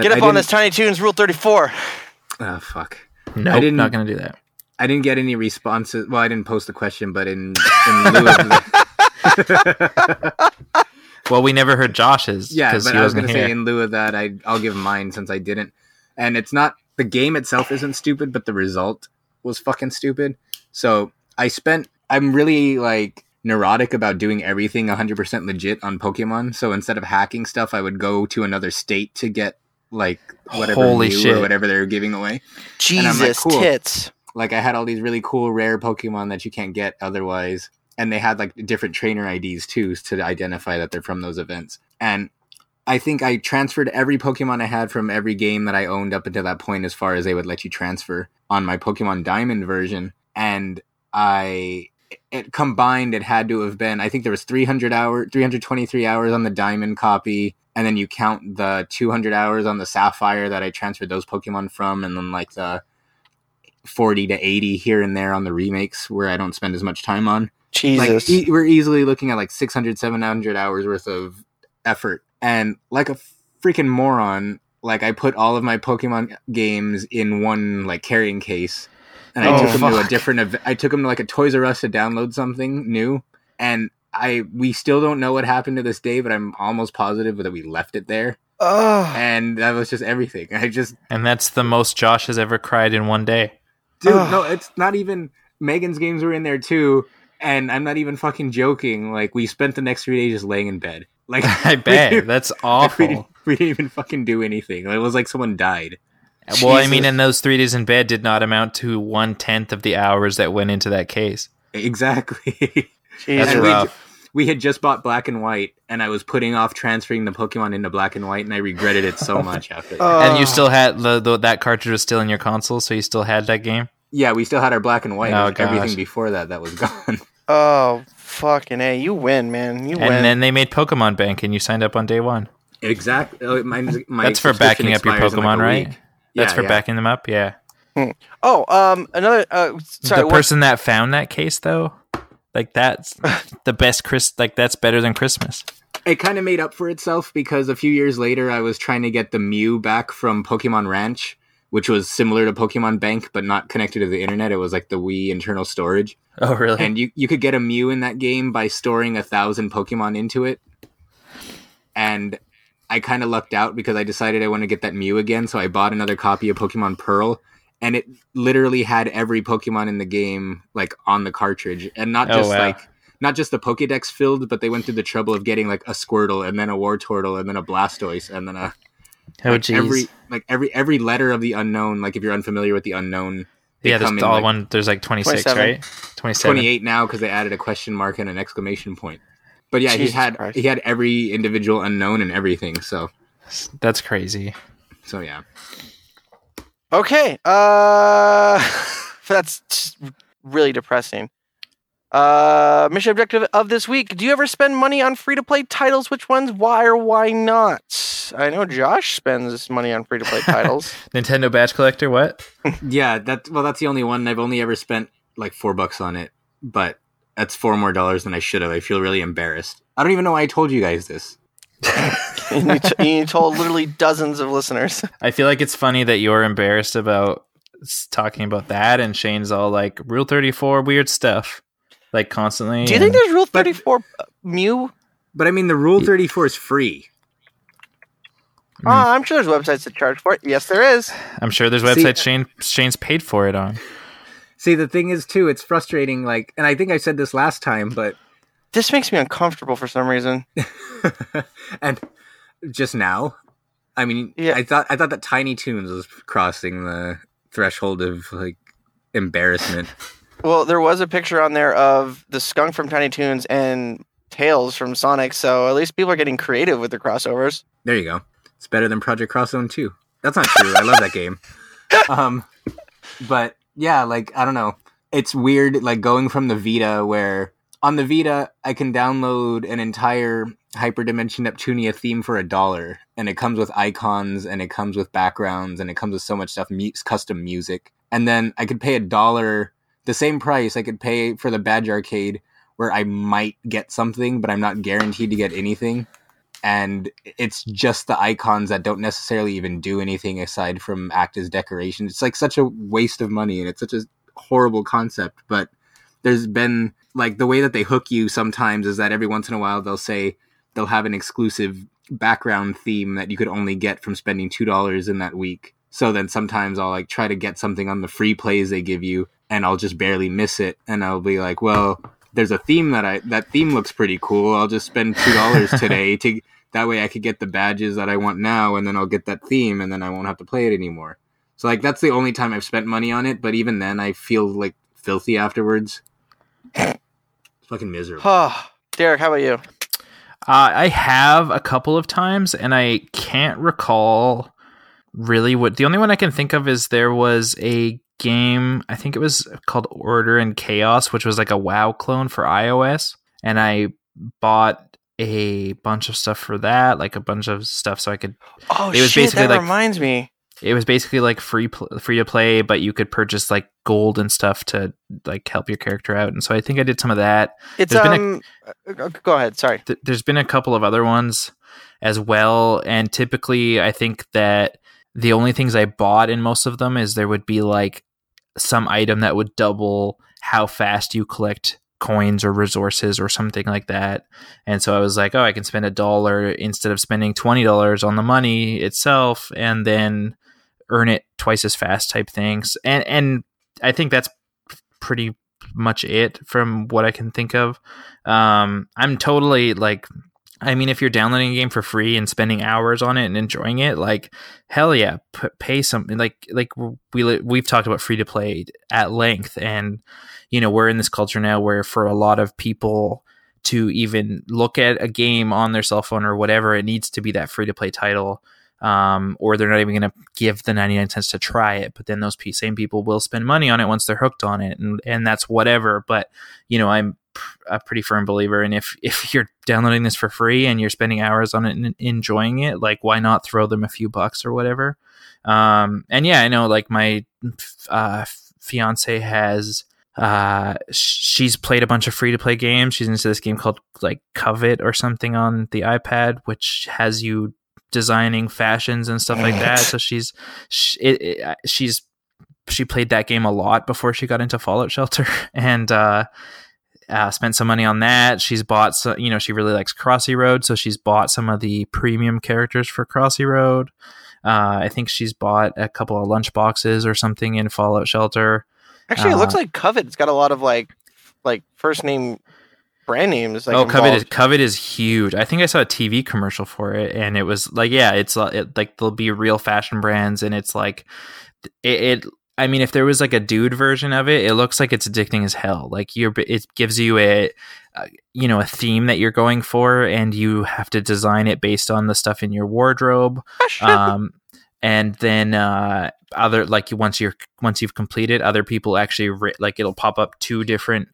Get up on this Tiny Toons Rule 34. Oh fuck. No, I didn't- not going to do that. I didn't get any responses. Well, I didn't post the question, but in, in lieu of the, [LAUGHS] [LAUGHS] Well, we never heard Josh's yeah, because but he I was gonna say in lieu of that, I I'll give mine since I didn't. And it's not the game itself isn't stupid, but the result was fucking stupid. So I spent. I'm really like neurotic about doing everything 100% legit on Pokemon. So instead of hacking stuff, I would go to another state to get like whatever Holy shit. or whatever they were giving away. I'm like, Jesus cool. tits. Like I had all these really cool rare Pokemon that you can't get otherwise, and they had like different trainer IDs too to identify that they're from those events. And I think I transferred every Pokemon I had from every game that I owned up until that point, as far as they would let you transfer on my Pokemon Diamond version. And I it combined it had to have been I think there was 300 hour 323 hours on the Diamond copy and then you count the 200 hours on the Sapphire that I transferred those Pokemon from and then like the 40 to 80 here and there on the remakes where I don't spend as much time on like e- we're easily looking at like 600 700 hours worth of effort and like a freaking moron like i put all of my pokemon games in one like carrying case and i Oh, took them to a different ev- i took them to like a toys r us to download something new and i we still don't know what happened to this day but i'm almost positive that we left it there Ugh. and that was just everything i just And that's the most Josh has ever cried in one day. Dude, Ugh. no, it's not even. Megan's games were in there too, and I'm not even fucking joking. Like we spent the next three days just laying in bed. [LAUGHS] Like I bet. That's [LAUGHS] we, awful. didn't, we didn't even fucking do anything. It was like someone died. Well, I mean, Jesus. and those three days in bed did not amount to one tenth of the hours that went into that case. Exactly. [LAUGHS] That's And we, rough. we had just bought black and white, and I was putting off transferring the Pokemon into black and white, and I regretted it so much after. that. and you still had the, the that cartridge was still in your console, so you still had that game. Yeah, we still had our black and white. Oh, It everything before that that was [LAUGHS] gone. Oh fucking a! You win, man. You And win. then they made Pokemon Bank, and you signed up on day one. exactly. Uh, my, my That's for backing up your expires in, like, Pokemon, right? week. That's for yeah. backing them up. Yeah. oh, um, another. Uh, sorry. the what- person that found that case, though, like that's [LAUGHS] the best Chris. Like that's better than Christmas. it kind of made up for itself because a few years later I was trying to get the Mew back from Pokemon Ranch, which was similar to Pokemon Bank but not connected to the internet. It was like the Wii internal storage, Oh, really? and you you could get a Mew in that game by storing a thousand Pokemon into it. And I kind of lucked out because I decided I want to get that Mew again, so I bought another copy of Pokemon Pearl. And it literally had every Pokemon in the game like on the cartridge, and not Oh, just wow. like not just the Pokédex filled, but they went through the trouble of getting like a Squirtle and then a Wartortle and then a Blastoise and then a oh, like, jeez. every like every every letter of the Unown. Like if you're unfamiliar with the Unown, they yeah, there's all like, one. There's like 26, 27. right? 27. 28 now because they added a question mark and an exclamation point. But yeah, Jesus he had Christ. he had every individual Unown and everything. So That's crazy. so yeah. Okay. Uh, [LAUGHS] that's just really depressing. Uh, mission objective of this week: Do you ever spend money on free to play titles? Which ones? Why or why not? I know Josh spends money on free to play [LAUGHS] titles. Nintendo badge collector. What? [LAUGHS] Yeah, that well, that's the only one I've only ever spent like four bucks on it, but that's four more dollars than I should have. I feel really embarrassed. I don't even know why I told you guys this. [LAUGHS] and you, t- you told literally dozens of listeners. I feel like it's funny that you're embarrassed about talking about that, and Shane's all like Rule 34 weird stuff, like constantly. Do you think there's Rule Thirty Four Mew? But I mean, the Rule Thirty Four is free. Mm. Uh, I'm sure there's websites that charge for it. Yes, there is. I'm sure there's See- websites Shane Shane's paid for it on. See, the thing is too, it's frustrating. Like, and I think I said this last time, but This makes me uncomfortable for some reason. [LAUGHS] and just now, I mean, Yeah. I thought I thought that Tiny Toons was crossing the threshold of like embarrassment. [LAUGHS] Well, there was a picture on there of the skunk from Tiny Toons and Tails from Sonic, so at least people are getting creative with the crossovers. There you go. It's better than Project Cross Zone 2. That's not true. I love that game. [LAUGHS] Um, but yeah, like I don't know. It's weird, like going from the Vita, where on the Vita I can download an entire Hyperdimension Neptunia theme for a dollar, and it comes with icons, and it comes with backgrounds, and it comes with so much stuff, custom music. And then I could pay a dollar, the same price I could pay for the Badge Arcade, where I might get something, but I'm not guaranteed to get anything and it's just the icons that don't necessarily even do anything aside from act as decoration. It's like such a waste of money and it's such a horrible concept. But there's been like the way that they hook you sometimes is that every once in a while they'll say they'll have an exclusive background theme that you could only get from spending two dollars in that week. So then sometimes I'll like try to get something on the free plays they give you and I'll just barely miss it and I'll be like, well, there's a theme that I that theme looks pretty cool. I'll just spend two dollars [LAUGHS] today to that way I could get the badges that I want now, and then I'll get that theme, and then I won't have to play it anymore. So like that's the only time I've spent money on it. But even then, I feel like filthy afterwards. It's fucking miserable. Oh, Derek, how about you? Uh, I have a couple of times, and I can't recall really what. The only one I can think of is there was a game. I think it was called Order and Chaos, which was like a WoW clone for iOS, and I bought a bunch of stuff for that, like a bunch of stuff so I could. Oh It was shit, basically that like- reminds me. It was basically like free pl- free to play, but you could purchase like gold and stuff to like help your character out. And so I think I did some of that. It's There's been a- um. uh, go ahead. Sorry. th- there's been a couple of other ones as well and typically i think that the only things i bought in most of them is there would be like some item that would double how fast you collect coins or resources or something like that. And so i was like oh i can spend a dollar instead of spending $20 on the money itself and then earn it twice as fast type things. And and i think that's pretty much it from what i can think of. Um i'm totally like I mean, if you're downloading a game for free and spending hours on it and enjoying it, like hell yeah, p- pay something. Like like we we've talked about free to play at length, and you know we're in this culture now where for a lot of people to even look at a game on their cell phone or whatever, it needs to be that free to play title. Um, or they're not even going to give the 99 cents to try it. But then those same people will spend money on it once they're hooked on it. And, and that's whatever. But, you know, I'm a pretty firm believer. And if, if [LAUGHS] you're downloading this for free and you're spending hours on it and enjoying it, like why not throw them a few bucks or whatever? Um, and yeah, I know like my, uh, fiance has, uh she's played a bunch of free to play games she's into this game called like covet or something on the ipad which has you designing fashions and stuff like that [LAUGHS] so she's she, it, it, she's she played that game a lot before she got into fallout shelter [LAUGHS] and uh uh, spent some money on that. She's bought, so, you know, she really likes Crossy Road, so she's bought some of the premium characters for Crossy Road. Uh, I think she's bought a couple of lunch boxes or something in Fallout Shelter. Actually, it looks Uh, like Covet. It's got a lot of like, like first name brand names. Like, oh, Covet is. Covet is huge. I think I saw a TV commercial for it, and it was like, yeah, it's uh, it, like there'll be real fashion brands, and it's like it, it. I mean, if there was like a dude version of it, it looks like it's addicting as hell. Like you're, it gives you a, uh, you know, a theme that you're going for, and you have to design it based on the stuff in your wardrobe. [LAUGHS] um, and then uh, other like once you're once you've completed, other people actually ri- like it'll pop up two different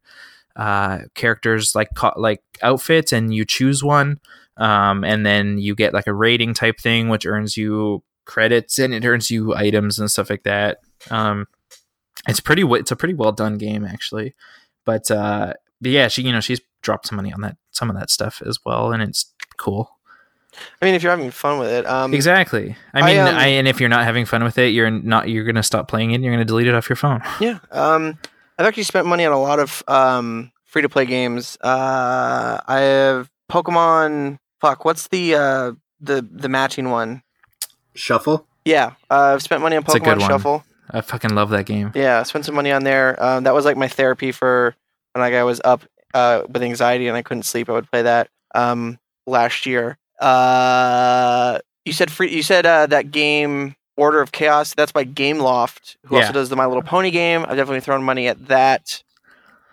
uh, characters like like outfits, and you choose one, um, and then you get like a rating type thing, which earns you credits and it earns you items and stuff like that. Um, it's pretty. w- It's a pretty well done game actually, but uh, but yeah, she you know she's dropped some money on that some of that stuff as well, and it's cool. I mean, if you're having fun with it, um, Exactly. I I, mean, um, I, and if you're not having fun with it, you're not. You're gonna stop playing it. and You're gonna delete it off your phone. Yeah. Um, I've actually spent money on a lot of um, free to play games. Uh, I have Pokemon. Fuck, what's the uh, the the matching one? Shuffle. Yeah, uh, I've spent money on It's a good Pokemon one. Shuffle. I fucking love that game. Yeah, I spent some money on there. Um, that was like my therapy for when like I was up uh, with anxiety and I couldn't sleep. I would play that um, last year. Uh, you said free. You said uh, that game Order of Chaos. That's by Gameloft, who Yeah. also does the My Little Pony game. I've definitely thrown money at that.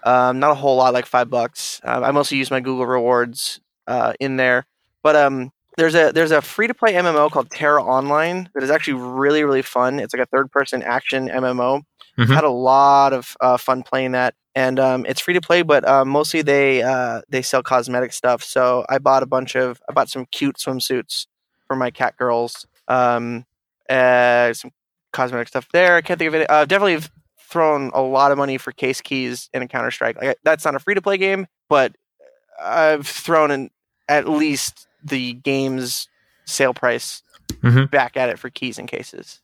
Um, not a whole lot, like five bucks. Uh, I mostly use my Google rewards uh, in there, but um, there's a there's a free to play MMO called TERA Online that is actually really really fun. It's like a third person action MMO. Mhm. Had a lot of uh, fun playing that, and um, it's free to play, but uh, mostly they uh, they sell cosmetic stuff. So I bought a bunch of I bought some cute swimsuits for my cat girls. Um, uh, some cosmetic stuff there. I can't think of it. Uh, definitely thrown a lot of money for case keys in a Counter Strike. Like that's not a free to play game, but I've thrown in at least the game's sale price Mhm. back at it for keys and cases.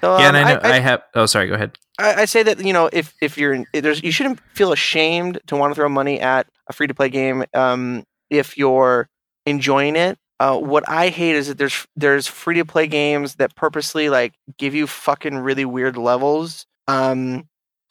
So, yeah, um, and I know I, I, have. Oh, sorry. Go ahead. I, I say that you know if if you're in, there's you shouldn't feel ashamed to want to throw money at a free to play game um, if you're enjoying it. Uh, what I hate is that there's there's free to play games that purposely like give you fucking really weird levels. Um,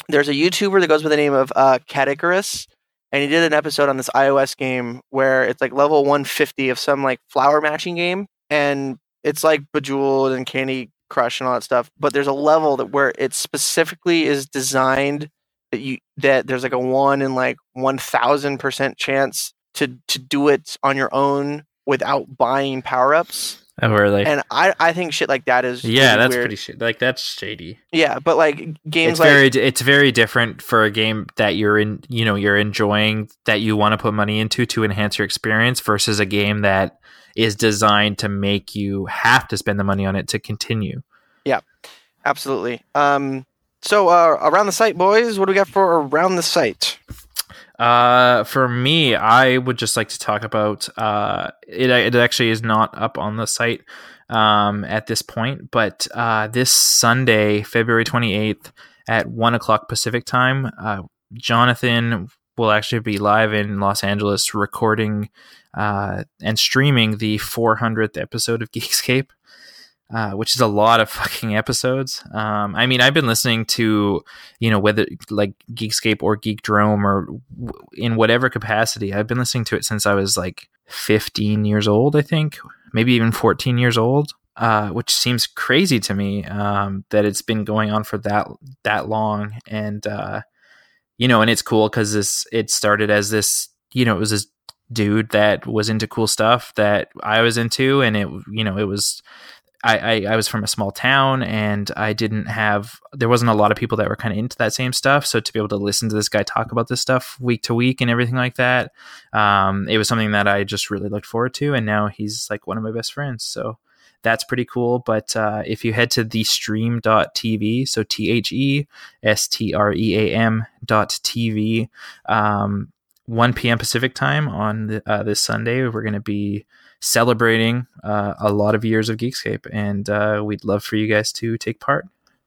there's a YouTuber that goes by the name of uh, Caddicarus, and he did an episode on this iOS game where it's like level 150 of some like flower matching game, and it's like Bejeweled and Candy Crush and all that stuff. But there's a level that where it specifically is designed that you that there's like a one in like one thousand percent chance to to do it on your own without buying power ups. Oh, really? And I, I think shit like that is yeah, really that's weird. pretty shit. Like that's shady. yeah. But like games It's like very it's very different for a game that you're in, you know, you're enjoying that you want to put money into to enhance your experience versus a game that is designed to make you have to spend the money on it to continue. Yeah, absolutely. Um, so uh, around the site, boys, what do we got for around the site? Uh, for me, I would just like to talk about uh, it. It actually is not up on the site um, at this point, but uh, this Sunday, February twenty eighth, at one o'clock Pacific time, uh, Jonathan will actually be live in Los Angeles recording uh, and streaming the 400th episode of Geekscape. Uh, which is a lot of [LAUGHS] fucking episodes. Um, I mean, I've been listening to, you know, whether like Geekscape or Geekdrome or w- in whatever capacity, I've been listening to it since I was like 15 years old, I think, maybe even 14 years old. Uh, which seems crazy to me um, that it's been going on for that that long, and uh, you know, and it's cool because this it started as this, you know, it was this dude that was into cool stuff that I was into, and it, you know, it was I, I, I was from a small town and I didn't have there wasn't a lot of people that were kind of into that same stuff. So to be able to listen to this guy talk about this stuff week to week and everything like that, um, it was something that I just really looked forward to. And now he's like one of my best friends. So that's pretty cool. But uh, if you head to the thestream.tv, so T H E S T R E A M dot TV, um, 1 p.m. Pacific time on the, uh, this Sunday, we're going to be celebrating uh, a lot of years of Geekscape, and uh, we'd love for you guys to take part.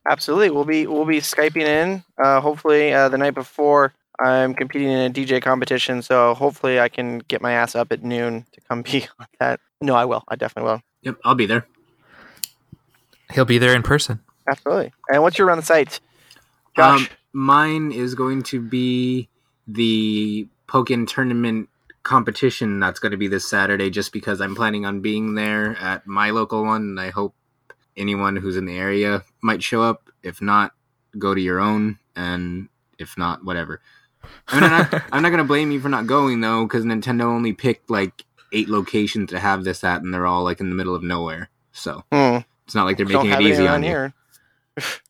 Absolutely, we'll be we'll be skyping in. Uh, hopefully, uh, the night before I'm competing in a DJ competition, so hopefully I can get my ass up at noon to come [LAUGHS] be on that. No, I will. I definitely will. Yep, I'll be there. He'll be there in person. Absolutely. And what's your around the site, Josh? Um, mine is going to be the Pokken tournament competition that's going to be this Saturday just because I'm planning on being there at my local one and I hope anyone who's in the area might show up. If not, go to your own and if not, whatever. I mean, I'm not, [LAUGHS] I'm not going to blame you for not going though because Nintendo only picked like eight locations to have this at and they're all like in the middle of nowhere. So Hmm. it's not like they're making it easy on you. [LAUGHS]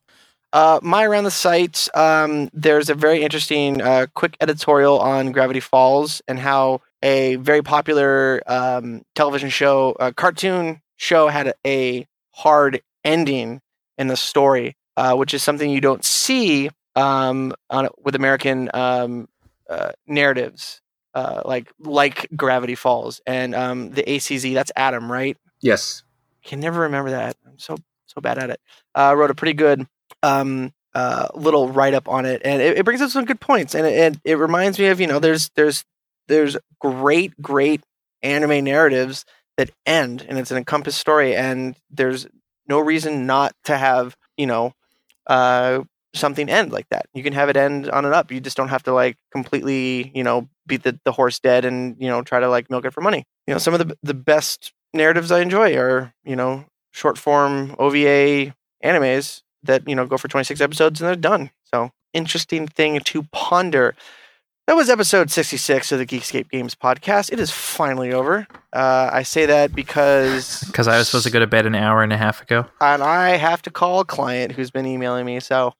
Uh, my around the site, um, there's a very interesting uh, quick editorial on Gravity Falls and how a very popular um, television show, uh, cartoon show, had a, hard ending in the story, uh, which is something you don't see um, on, with American um, uh, narratives, uh, like like Gravity Falls and um, the ACZ. That's Adam, right? Yes. I can never remember that. I'm so so bad at it. Uh, wrote a pretty good um, uh, little write up on it, and it, it brings up some good points, and it, and it reminds me of you know there's there's there's great great anime narratives that end, and it's an encompassed story, and there's no reason not to have you know uh, something end like that. You can have it end on and up. You just don't have to like completely you know beat the, the horse dead and you know try to like milk it for money. You know some of the the best narratives I enjoy are you know short form OVA animes that you know go for 26 episodes and they're done. So interesting thing to ponder. That was episode 66 of the Geekscape Games podcast. It is finally over. Uh, I say that because [LAUGHS] Because I was supposed to go to bed an hour and a half ago. and I have to call a client who's been emailing me. So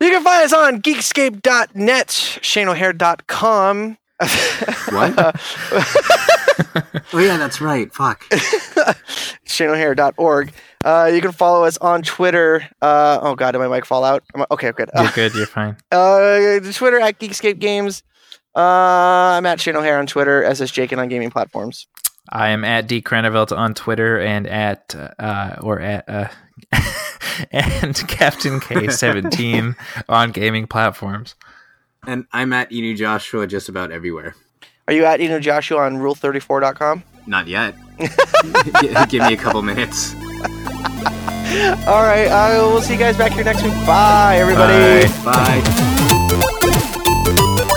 you can find us on geekscape.net, shaneohair.com. [LAUGHS] What? [LAUGHS] Oh yeah, that's right. Fuck. shaneohair.org. Uh, you can follow us on Twitter. Uh, oh, God, did my mic fall out? I- okay, good. You're Uh, [LAUGHS] good. You're fine. uh, Twitter at Geekscape Games. Uh, I'm at Shane O'Hare on Twitter, SS Jakin on gaming platforms. I am at D Cranevelt on Twitter and at uh, or at uh, [LAUGHS] and Captain K seventeen [LAUGHS] on gaming platforms. And I'm at Inu Joshua just about everywhere. Are you at Eno Joshua on rule34.com? Not yet. Give me a couple minutes. [LAUGHS] All right, uh, we'll see you guys back here next week. Bye, everybody. Bye. Bye.